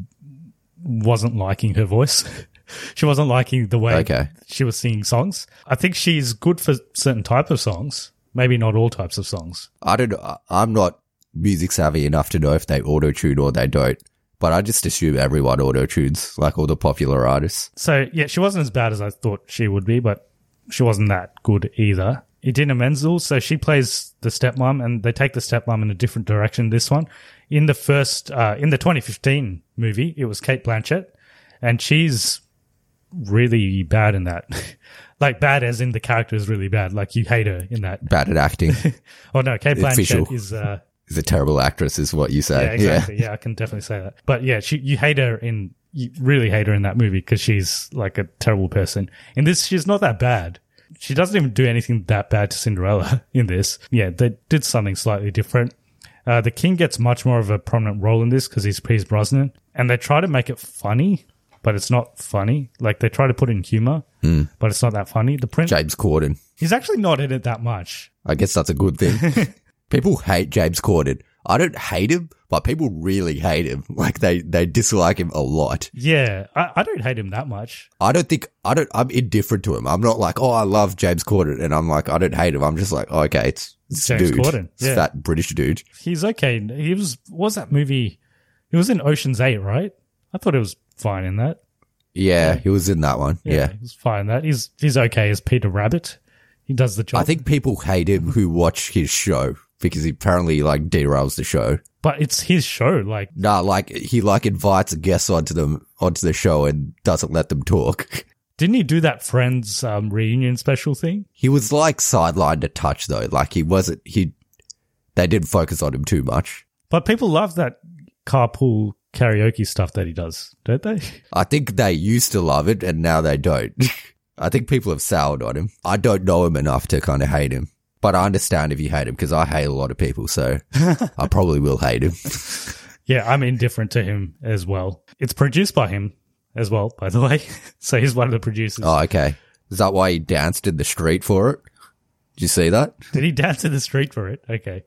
wasn't liking her voice. she wasn't liking the way Okay. she was singing songs. I think she's good for certain type of songs, maybe not all types of songs. I don't. I'm not music savvy enough to know if they auto tune or they don't. But I just assume everyone auto tunes, like all the popular artists. So yeah, she wasn't as bad as I thought she would be, but she wasn't that good either. Idina Menzel, so she plays the stepmom, and they take the stepmom in a different direction. This one, in the first, uh, in the 2015 movie, it was Cate Blanchett, and she's really bad in that. like bad as in the character is really bad. Like you hate her in that. Bad at acting. Oh no, Cate Blanchett is. Uh, is a terrible actress, is what you say. yeah, exactly. Yeah. I can definitely say that. But yeah, she, you hate her in, you really hate her in that movie because she's like a terrible person. In this, she's not that bad. She doesn't even do anything that bad to Cinderella in this. Yeah, they did something slightly different. Uh, the king gets much more of a prominent role in this because he's Pierce Brosnan, and they try to make it funny, but it's not funny. Like they try to put in humor, hmm. but it's not that funny. The prince, James Corden. he's actually not in it that much. I guess that's a good thing. people hate James Corden. I don't hate him, but people really hate him. Like they, they dislike him a lot. Yeah, I, I don't hate him that much. I don't think, I don't, I'm indifferent to him. I'm not like, oh, I love James Corden. And I'm like, I don't hate him. I'm just like, oh, okay, it's, it's James dude. Corden, It's yeah. that British dude. He's okay. He was what was that movie? He was in Ocean's Eight, right? I thought it was fine in that. Yeah, he was in that one. Yeah. he was fine in that. He's he's okay as Peter Rabbit. He does the job. I think people hate him who watch his show because he apparently like derails the show. but it's his show. Like, Nah, like he like invites guests onto them onto the show and doesn't let them talk. didn't he do that Friends um, reunion special thing? He was like sidelined a touch though. Like he wasn't he they didn't focus on him too much. But people love that carpool karaoke stuff that he does, don't they? I think they used to love it and now they don't. I think people have soured on him. I don't know him enough to kind of hate him. But I understand if you hate him because I hate a lot of people, so I probably will hate him. Yeah, I'm indifferent to him as well. It's produced by him as well, by the way. so he's one of the producers. Oh, okay. Is that why he danced in the street for it? Did you see that? Did he dance in the street for it? Okay.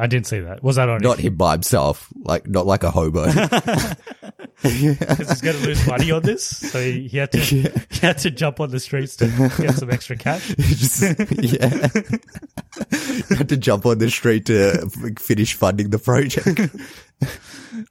I didn't see that. Was that on Not him by himself, like not like a hobo. because he's going to lose money on this, so he, he had to he had to jump on the streets to get some extra cash. Just- yeah. you had to jump on the street to finish funding the project.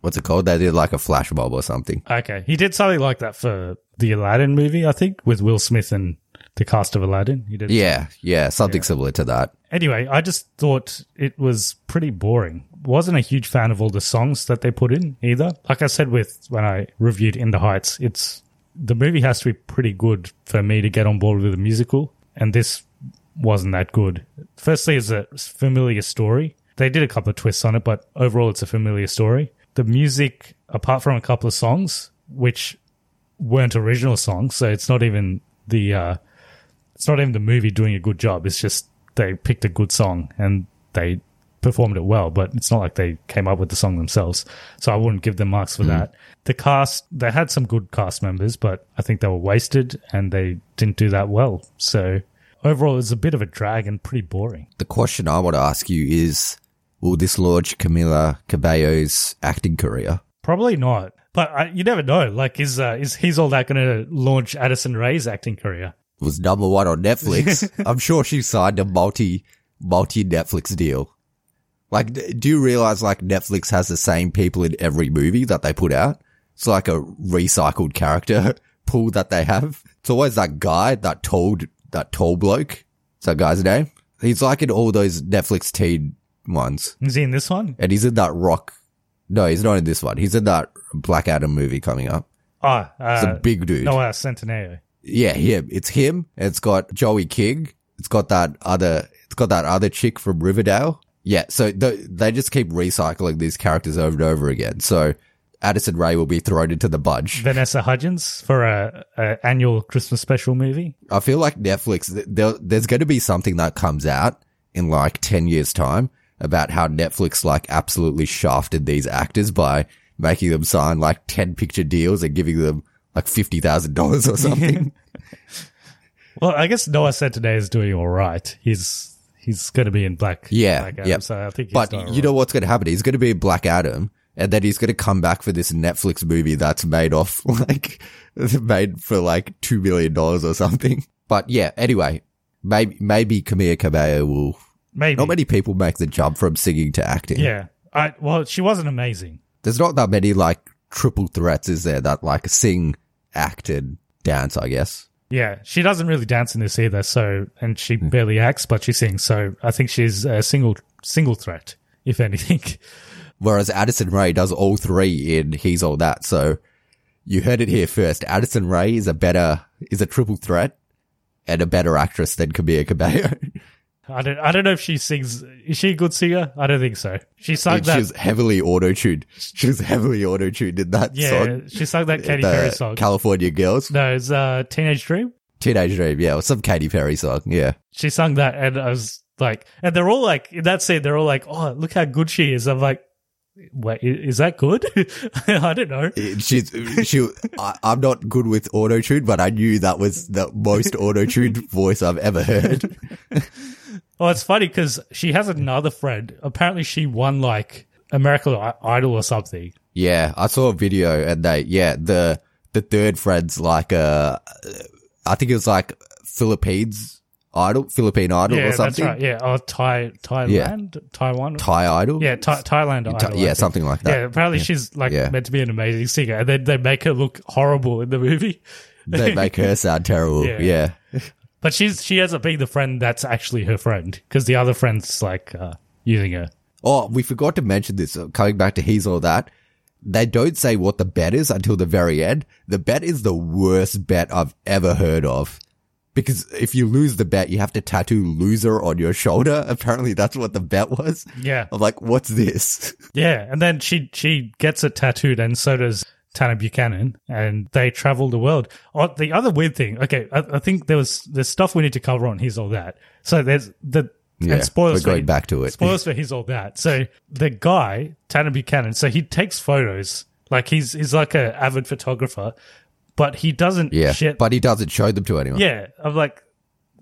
What's it called? They did like a flash mob or something. Okay, he did something like that for the Aladdin movie, I think, with Will Smith and the cast of Aladdin. He did. Yeah, yeah, something similar to that. Anyway, I just thought it was pretty boring. Wasn't a huge fan of all the songs that they put in either. Like I said with when I reviewed In the Heights, it's the movie has to be pretty good for me to get on board with a musical, and this wasn't that good. Firstly, it's a familiar story. They did a couple of twists on it, but overall, it's a familiar story. The music, apart from a couple of songs, which weren't original songs, so it's not even the uh, it's not even the movie doing a good job. It's just they picked a good song and they performed it well, but it's not like they came up with the song themselves. So I wouldn't give them marks for that. The cast, they had some good cast members, but I think they were wasted and they didn't do that well. So overall, it's a bit of a drag and pretty boring. The question I want to ask you is, will this launch Camila Cabello's acting career? Probably not, but I, you never know. Like, is uh, is he's all that going to launch Addison Rae's acting career? Was number one on Netflix. I'm sure she signed a multi, multi Netflix deal. Like, do you realize like Netflix has the same people in every movie that they put out? It's like a recycled character pool that they have. It's always that guy, that tall, that tall bloke. Is that guy's name? He's like in all those Netflix teen ones. Is he in this one? And he's in that rock. No, he's not in this one. He's in that Black Adam movie coming up. Ah, He's uh, a big dude. Noah Centineo. Yeah, him. It's him. It's got Joey King, It's got that other, it's got that other chick from Riverdale. Yeah. So th- they just keep recycling these characters over and over again. So Addison Rae will be thrown into the bunch. Vanessa Hudgens for a, a annual Christmas special movie. I feel like Netflix, there, there's going to be something that comes out in like 10 years time about how Netflix like absolutely shafted these actors by making them sign like 10 picture deals and giving them like $50,000 or something. Well, I guess Noah Centineo is doing all right. He's he's going to be in Black. Yeah, Black Adam, yeah. So I think. He's but you know what's going to happen? He's going to be in Black Adam, and then he's going to come back for this Netflix movie that's made off like made for like two million dollars or something. But yeah, anyway, maybe maybe Camila Cabello will. maybe Not many people make the jump from singing to acting. Yeah. I well, she wasn't amazing. there's not that many like triple threats, is there? That like sing, acted, dance. I guess. Yeah, she doesn't really dance in this either. So, and she hmm. barely acts, but she sings. So, I think she's a single single threat, if anything. Whereas Addison Rae does all three in He's All That. So you heard it here first. Addison Rae is a better, is a triple threat and a better actress than Camila Cabello. I don't. I don't know if she sings. Is she a good singer? I don't think so. She sung And that. She's heavily auto-tuned. She was heavily auto-tuned in that yeah, song. she sung that Katy the Perry song. California Girls. no, it's uh, Teenage Dream. Teenage Dream. Yeah. Or some Katy Perry song. Yeah. She sung that, and I was like, and they're all like, in that scene, they're all like, "Oh, look how good she is." I'm like, wait, is that good? I don't know. She's, she, I, I'm not good with auto-tune, but I knew that was the most auto-tuned voice I've ever heard. Oh, it's funny because she has another friend. Apparently, she won like American Idol or something. Yeah, I saw a video and they, yeah, the, the third friend's like, uh, I think it was like Philippines Idol, Philippine Idol yeah, or something. that's right. Yeah, oh, Thai, Thailand, Taiwan. Thai Idol? yeah, Thai, Thailand Idol. I yeah, something like that. Yeah, apparently she's like Yeah. meant to be an amazing singer, and then they make her look horrible in the movie. They make her sound terrible. Yeah. Yeah. But she's she ends up being the friend that's actually her friend because the other friend's like uh, using her. Oh, we forgot to mention this. uh, Coming back to He's All That. They don't say what the bet is until the very end. The bet is the worst bet I've ever heard of. Because if you lose the bet, you have to tattoo loser on your shoulder. Apparently that's what the bet was. Yeah. I'm like, what's this? Yeah, and then she she gets it tattooed, and so does Tanner Buchanan, and they travel the world. Oh, the other weird thing. Okay, I, I think there was there's stuff we need to cover on. He's all that. So there's the Yeah, and spoilers. we're going for, back to it. Spoilers for he's all that. So the guy Tanner Buchanan. So he takes photos. Like he's he's like a avid photographer, but he doesn't. Yeah. Shit. But he doesn't show them to anyone. yeah, I'm like,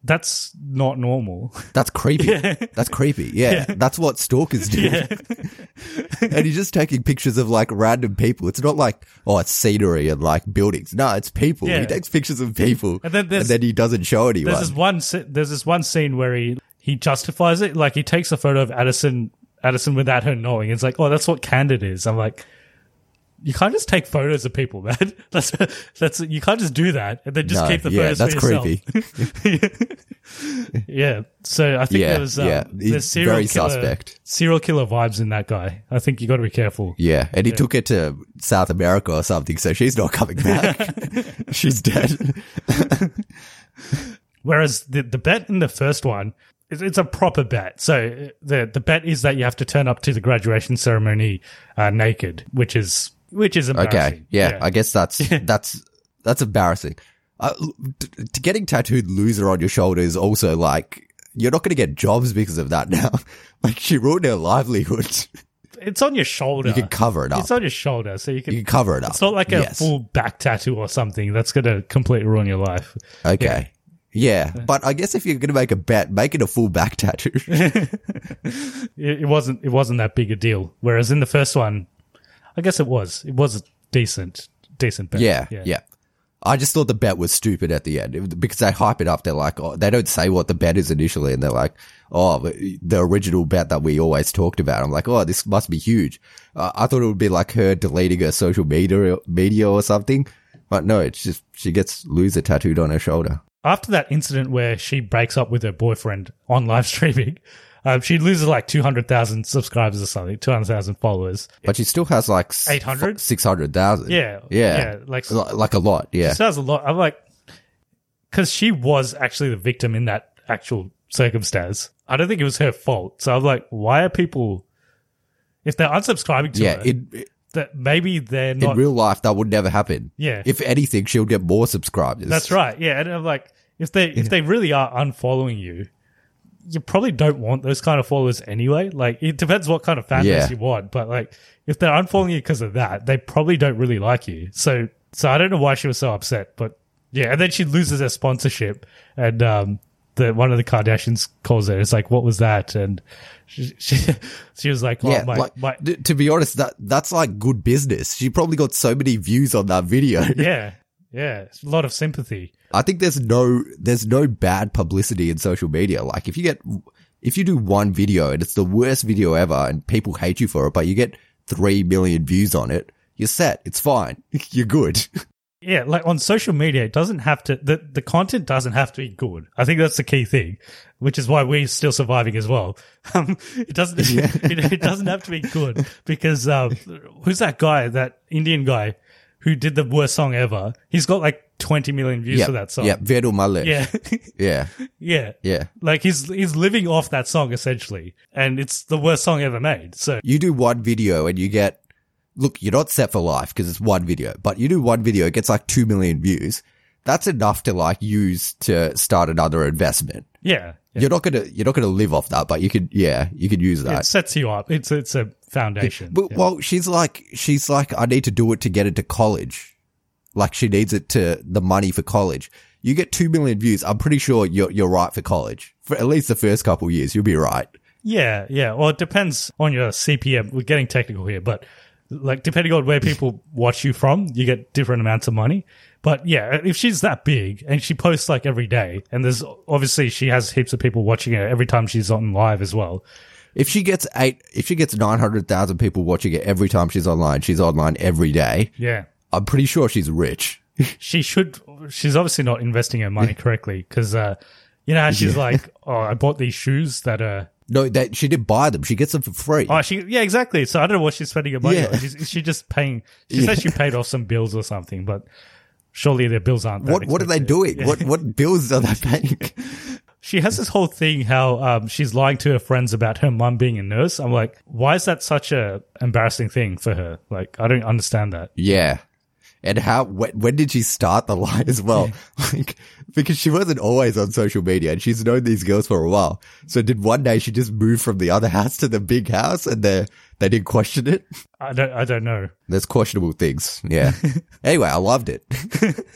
that's not normal. That's creepy. That's creepy. Yeah, That's what stalkers do. and he's just taking pictures of like random people. It's not like, oh, it's scenery and like buildings. No, it's people. Yeah. He takes pictures of people And then there's- he doesn't show anyone. There's this one. There's this one scene where he he justifies it. Like he takes a photo of Addison Addison without her knowing. It's like, oh, that's what candid is. I'm like, you can't just take photos of people, man. That's that's you can't just do that and then just No, keep the yeah, photos that's for yourself. creepy. Yeah. So I think Yeah, there's um, yeah. There's serial very killer, suspect. serial killer vibes in that guy. I think you got to be careful. yeah, and he took it to South America or something, so she's not coming back. she's dead. Whereas the the bet in the first one, it's, it's a proper bet. So the the bet is that you have to turn up to the graduation ceremony uh, naked, which is which is embarrassing. Okay, yeah, I guess that's that's that's embarrassing. Uh, t- t- getting tattooed loser on your shoulder is also like you're not going to get jobs because of that now. like she ruined her livelihood. it's on your shoulder. You can cover it up. It's on your shoulder, so you can. You can cover it up. it's not like a Yes. full back tattoo or something that's going to completely ruin your life. Okay. Yeah, but I guess if you're going to make a bet, make it a full back tattoo. It, it wasn't. It wasn't that big a deal. Whereas in the first one, I guess it was. It was a decent, decent bet. yeah, yeah, yeah. I just thought the bet was stupid at the end because they hype it up. They're like, oh, they don't say what the bet is initially, and they're like, oh, the original bet that we always talked about. I'm like, oh, this must be huge. Uh, I thought it would be like her deleting her social media media or something, but no, it's just she gets loser tattooed on her shoulder. After that incident where she breaks up with her boyfriend on live streaming, um, she loses like two hundred thousand subscribers or something, two hundred thousand followers. But she still has like 800? six hundred thousand. Yeah, yeah, yeah, like- like like a lot. Yeah, She does a lot. I'm like, because she was actually the victim in that actual circumstance. I don't think it was her fault. So I'm like, why are people, if they're unsubscribing to Yeah, her, in that maybe they're in real life that would never happen. Yeah. If anything, she'll get more subscribers. that's right. Yeah. And I'm like, if they, if they really are unfollowing you, you probably don't want those kind of followers anyway. Like, it depends what kind of fan Yeah. you want. But like, if they're unfollowing you because of that, they probably don't really like you. So, so I don't know why she was so upset, but yeah. And then she loses her sponsorship and, um, the, one of the Kardashians calls her. It's like, what was that? And she, she, she was like, oh, Yeah, my, like my, d- to be honest, that that's like good business. She probably got so many views on that video. yeah, yeah. It's a lot of sympathy. I think there's no there's no bad publicity in social media. Like if you get if you do one video and it's the worst video ever and people hate you for it, but you get three million views on it, you're set. It's fine. You're good. Yeah, like on social media, it doesn't have to, the, the content doesn't have to be good. I think that's the key thing, which is why we're still surviving as well. Um, it doesn't, it, it doesn't have to be good because, um, who's that guy, that Indian guy who did the worst song ever? He's got like 20 million views yeah, for that song. yeah, Vedul Malik. Yeah. yeah, yeah. yeah. Like he's, he's living off that song essentially. And it's the worst song ever made. So You do one video and you get look. You're not set for life because it's one video, but you do one video, it gets like two million views. That's enough to like use to start another investment. yeah. Yeah. You're not gonna you're not gonna live off that, but you could yeah you could use that. It sets you up. It's, it's a foundation. But, Yeah. Well, she's like, she's like, I need to do it to get into college. Like she needs it to the money for college. You get two million views. I'm pretty sure you're you're right for college for at least the first couple of years. You'll be right. Yeah, yeah. Well, it depends on your CPM. We're getting technical here, but like depending on where people watch you from, you get different amounts of money. But yeah, if she's that big and she posts like every day, and there's obviously she has heaps of people watching her every time she's on live as well. If she gets eight, if she gets nine hundred thousand people watching it every time she's online, she's online every day. Yeah, I'm pretty sure she's rich. she should. She's obviously not investing her money correctly because, uh, you know, she's like, "Oh, I bought these shoes that are." No, that she didn't buy them. She gets them for free. Oh, she yeah, exactly. So I don't know what she's spending her money Yeah. on. She's, she just paying. She says she paid off some bills or something, but surely their bills aren't. That what what are they doing? What what bills are they paying? She has this whole thing how um, she's lying to her friends about her mum being a nurse. I'm like, why is that such a embarrassing thing for her? Like, I don't understand that. Yeah. And how, when, when did she start the lie as well? Like, because she wasn't always on social media and she's known these girls for a while. So did one day she just move from the other house to the big house and they, they didn't question it? I don't. I don't know. There's questionable things. Yeah. anyway, I loved it.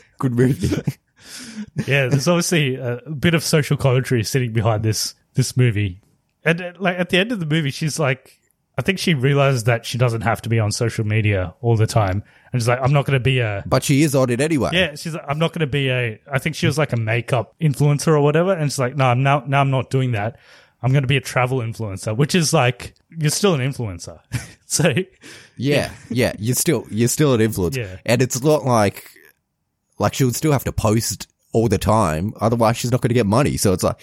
Good movie. Yeah, there's obviously a bit of social commentary sitting behind this this movie, and like at the end of the movie, she's like, I think she realizes that she doesn't have to be on social media all the time, and she's like, I'm not going to be a But she is on it anyway. Yeah, she's like, I'm not going to be a. I think she was like a makeup influencer or whatever, and she's like, no, I'm now now I'm not doing that. I'm going to be a travel influencer, which is like you're still an influencer. so Yeah, yeah. You're still you're still an influencer. Yeah. and it's not like like she would still have to post all the time. Otherwise, she's not going to get money. So it's like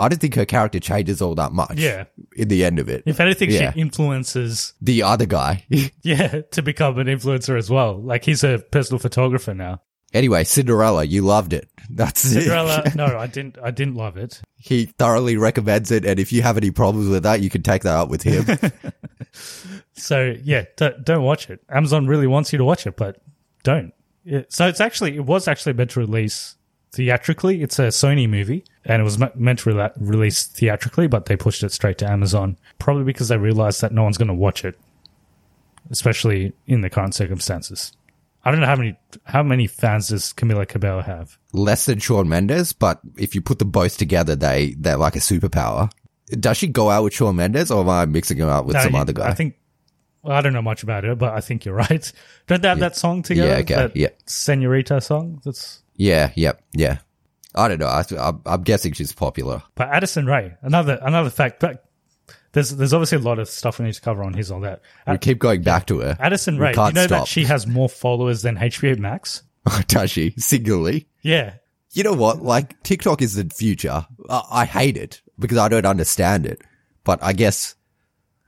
I don't think her character changes all that much. Yeah. in the end of it, if anything, Yeah. she influences the other guy. yeah to become an influencer as well. Like he's a personal photographer now. anyway, Cinderella, you loved it. That's Cinderella, it. no, I didn't. I didn't love it. he thoroughly recommends it, and if you have any problems with that, you can take that up with him. So yeah, don't, don't watch it. Amazon really wants you to watch it, but don't. Yeah, so it's actually it was actually meant to release theatrically. It's a Sony movie, and it was meant to rela- release theatrically, but they pushed it straight to Amazon, probably because they realized that no one's going to watch it, especially in the current circumstances. I don't know how many how many fans does Camila Cabello have. Less than Shawn Mendes, but if you put them both together, they they're like a superpower. Does she go out with Shawn Mendes, or am I mixing her up with No, some you- other guy? I think. Well, I don't know much about it, but I think you're right. Don't they have that song together? Yeah, okay, That yeah. Senorita song. That's Yeah, yep, yeah. I don't know. I, I'm, I'm guessing she's popular. But Addison Rae, another another fact. But there's there's obviously a lot of stuff we need to cover on his on that. We keep going back to her. Addison Rae, you know stop. that she has more followers than HBO Max. Does she? Singularly? Yeah, You know what? Like, TikTok is the future. I, I hate it because I don't understand it. But I guess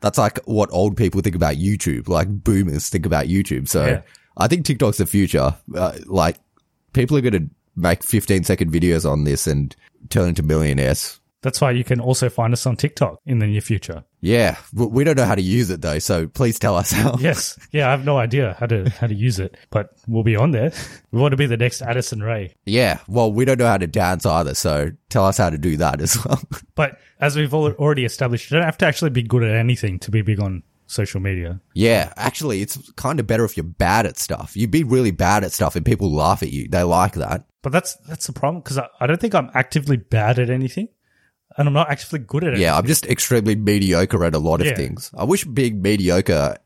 that's like what old people think about YouTube. Like, boomers think about YouTube. So Yeah. I think TikTok's the future. Uh, like, people are going to make 15 second videos on this and turn into millionaires. That's why you can also find us on TikTok in the near future. Yeah, we don't know how to use it though, so please tell us how. Yes. Yeah, I have no idea how to how to use it, but we'll be on there. We want to be the next Addison Rae. Yeah, well, we don't know how to dance either, so tell us how to do that as well. But as we've already established, you don't have to actually be good at anything to be big on social media. yeah, actually, it's kind of better if you're bad at stuff. You'd be really bad at stuff and people laugh at you. They like that. But that's that's the problem because I, I don't think I'm actively bad at anything, and I'm not actively good at it. Yeah, I'm just extremely mediocre at a lot of Yeah. things. I wish being mediocre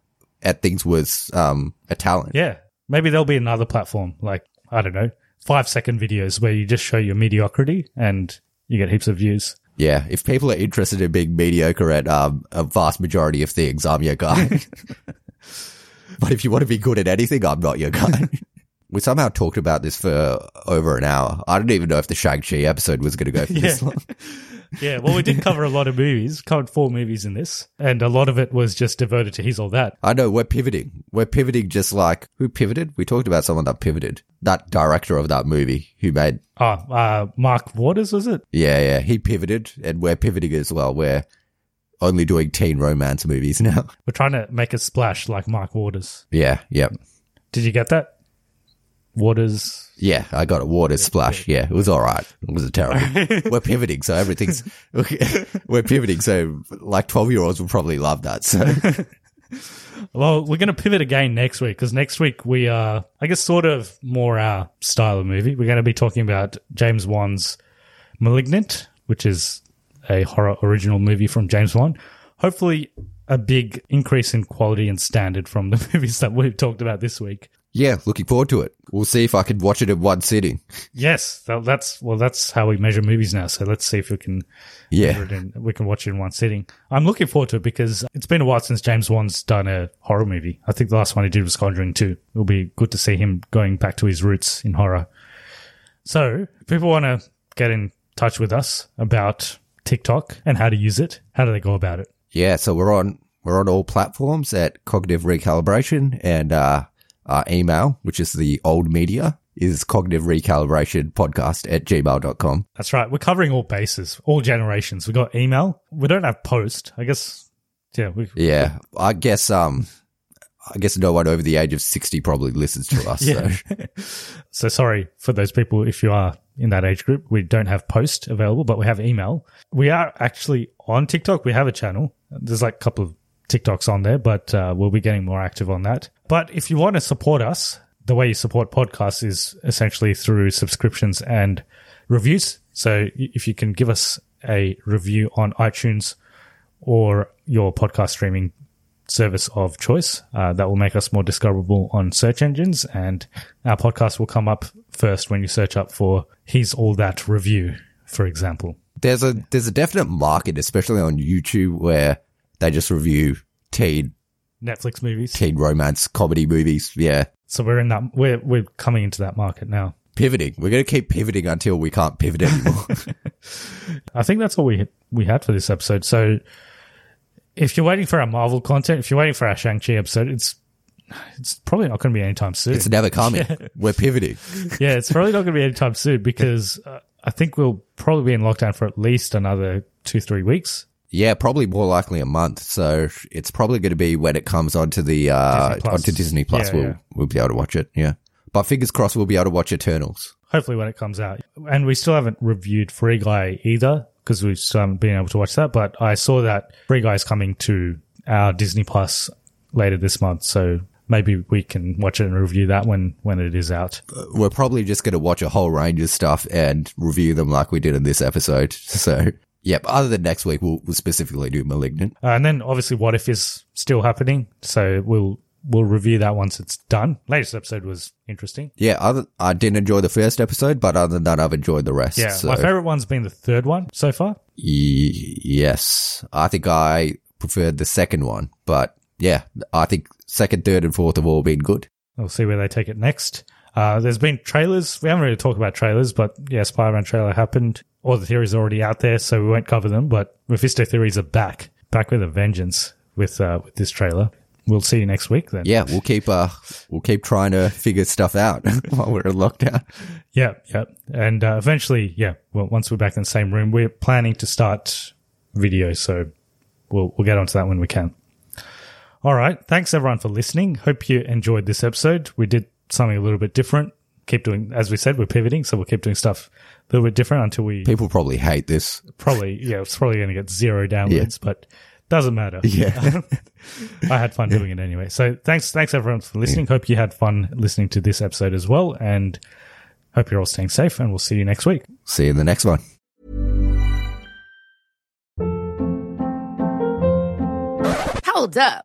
at things was um, a talent. Yeah. Maybe there'll be another platform like, I don't know, five second videos where you just show your mediocrity and you get heaps of views. Yeah, if people are interested in being mediocre at um, a vast majority of things, I'm your guy. but if you want to be good at anything, I'm not your guy. we somehow talked about this for over an hour. I don't even know if the Shang-Chi episode was going to go for this Yeah. long. Yeah. Well, we did cover a lot of movies, covered four movies in this, and a lot of it was just devoted to his All that. I know, we're pivoting. We're pivoting just like, who pivoted? We talked about someone that pivoted. That director of that movie who made, Oh, uh, Mark Waters, was it? yeah, yeah, he pivoted and we're pivoting as well. We're only doing teen romance movies now. We're trying to make a splash like Mark Waters. Yeah, yeah. Did you get that? Waters. Yeah, I got a water splash. Yeah, it was all right. It was a terrible. we're pivoting, so everything's we're pivoting. So like twelve year olds will probably love that. So Well, we're going to pivot again next week because next week we are, I guess, sort of more our style of movie. We're going to be talking about James Wan's Malignant, which is a horror original movie from James Wan. Hopefully, a big increase in quality and standard from the movies that we've talked about this week. Yeah, looking forward to it. We'll see if I can watch it in one sitting. Yes, that's well, that's how we measure movies now. So let's see if we can Yeah, it in, we can watch it in one sitting. I'm looking forward to it because it's been a while since James Wan's done a horror movie. I think the last one he did was Conjuring 2. It'll be good to see him going back to his roots in horror. So, if people want to get in touch with us about TikTok and how to use it, how do they go about it? yeah. So we're on we're on all platforms at Cognitive Recalibration, and uh, our email, which is the old media, is Cognitive Recalibration Podcast at gmail.com. That's right. We're covering all bases, all generations. We've got email. We don't have post. I guess, yeah, we, Yeah, I guess um, I guess no one over the age of sixty probably listens to us. Yeah. So. So sorry for those people if you are in that age group. We don't have post available, but we have email. We are actually on TikTok. We have a channel. There's like a couple of TikToks on there, but uh, we'll be getting more active on that. But if you want to support us, the way you support podcasts is essentially through subscriptions and reviews. So if you can give us a review on iTunes or your podcast streaming service of choice. Uh, that will make us more discoverable on search engines, and our podcast will come up first when you search up for "He's All That" review, for example. There's a there's a definite market, especially on YouTube, where they just review teen Netflix movies. teen romance comedy movies. Yeah, So we're in that. We're we're coming into that market now. pivoting. We're gonna keep pivoting until we can't pivot anymore. I think that's all we we had for this episode. So if you're waiting for our Marvel content, if you're waiting for our Shang Chi episode, it's it's probably not going to be anytime soon. it's never coming. We're pivoting. yeah, it's probably not going to be anytime soon because uh, I think we'll probably be in lockdown for at least another two three weeks. Yeah, probably more likely a month. So it's probably going to be when it comes onto the uh Disney onto Disney Plus. Yeah, we'll yeah. we'll be able to watch it. Yeah, but fingers crossed we'll be able to watch Eternals. Hopefully, when it comes out, and we still haven't reviewed Free Guy either because we still haven't been able to watch that. But I saw that Free Guy is coming to our Disney Plus later this month, so maybe we can watch it and review that when when it is out. we're probably just going to watch a whole range of stuff and review them like we did in this episode. So, yep. Other than next week, we'll, we'll specifically do Malignant. Uh, and then obviously, What If is still happening, so we'll we'll review that once it's done. Latest episode was interesting. Yeah. Other, I didn't enjoy the first episode, but other than that, I've enjoyed the rest. Yeah, so. my favorite one's been the third one so far. Y- yes. I think I preferred the second one, but yeah, I think second, third, and fourth have all been good. We'll see where they take it next. Uh, there's been trailers. We haven't really talked about trailers, but yeah, Spider-Man trailer happened. All the theories are already out there, so we won't cover them. But Mephisto theories are back, back with a vengeance with uh, with this trailer. we'll see you next week then. Yeah, we'll keep uh we'll keep trying to figure stuff out while we're in lockdown. Yeah, yeah. And uh, eventually, yeah, well, once we're back in the same room, we're planning to start video. So we'll, we'll get onto that when we can. All right. Thanks everyone for listening. Hope you enjoyed this episode. We did something a little bit different. Keep doing, as we said, we're pivoting. So we'll keep doing stuff a little bit different until we People probably hate this. probably, yeah, it's probably going to get zero downloads, but doesn't matter. Yeah. I had fun doing it anyway. So thanks, thanks everyone for listening. Hope you had fun listening to this episode as well. And hope you're all staying safe and we'll see you next week. See you in the next one. Hold up.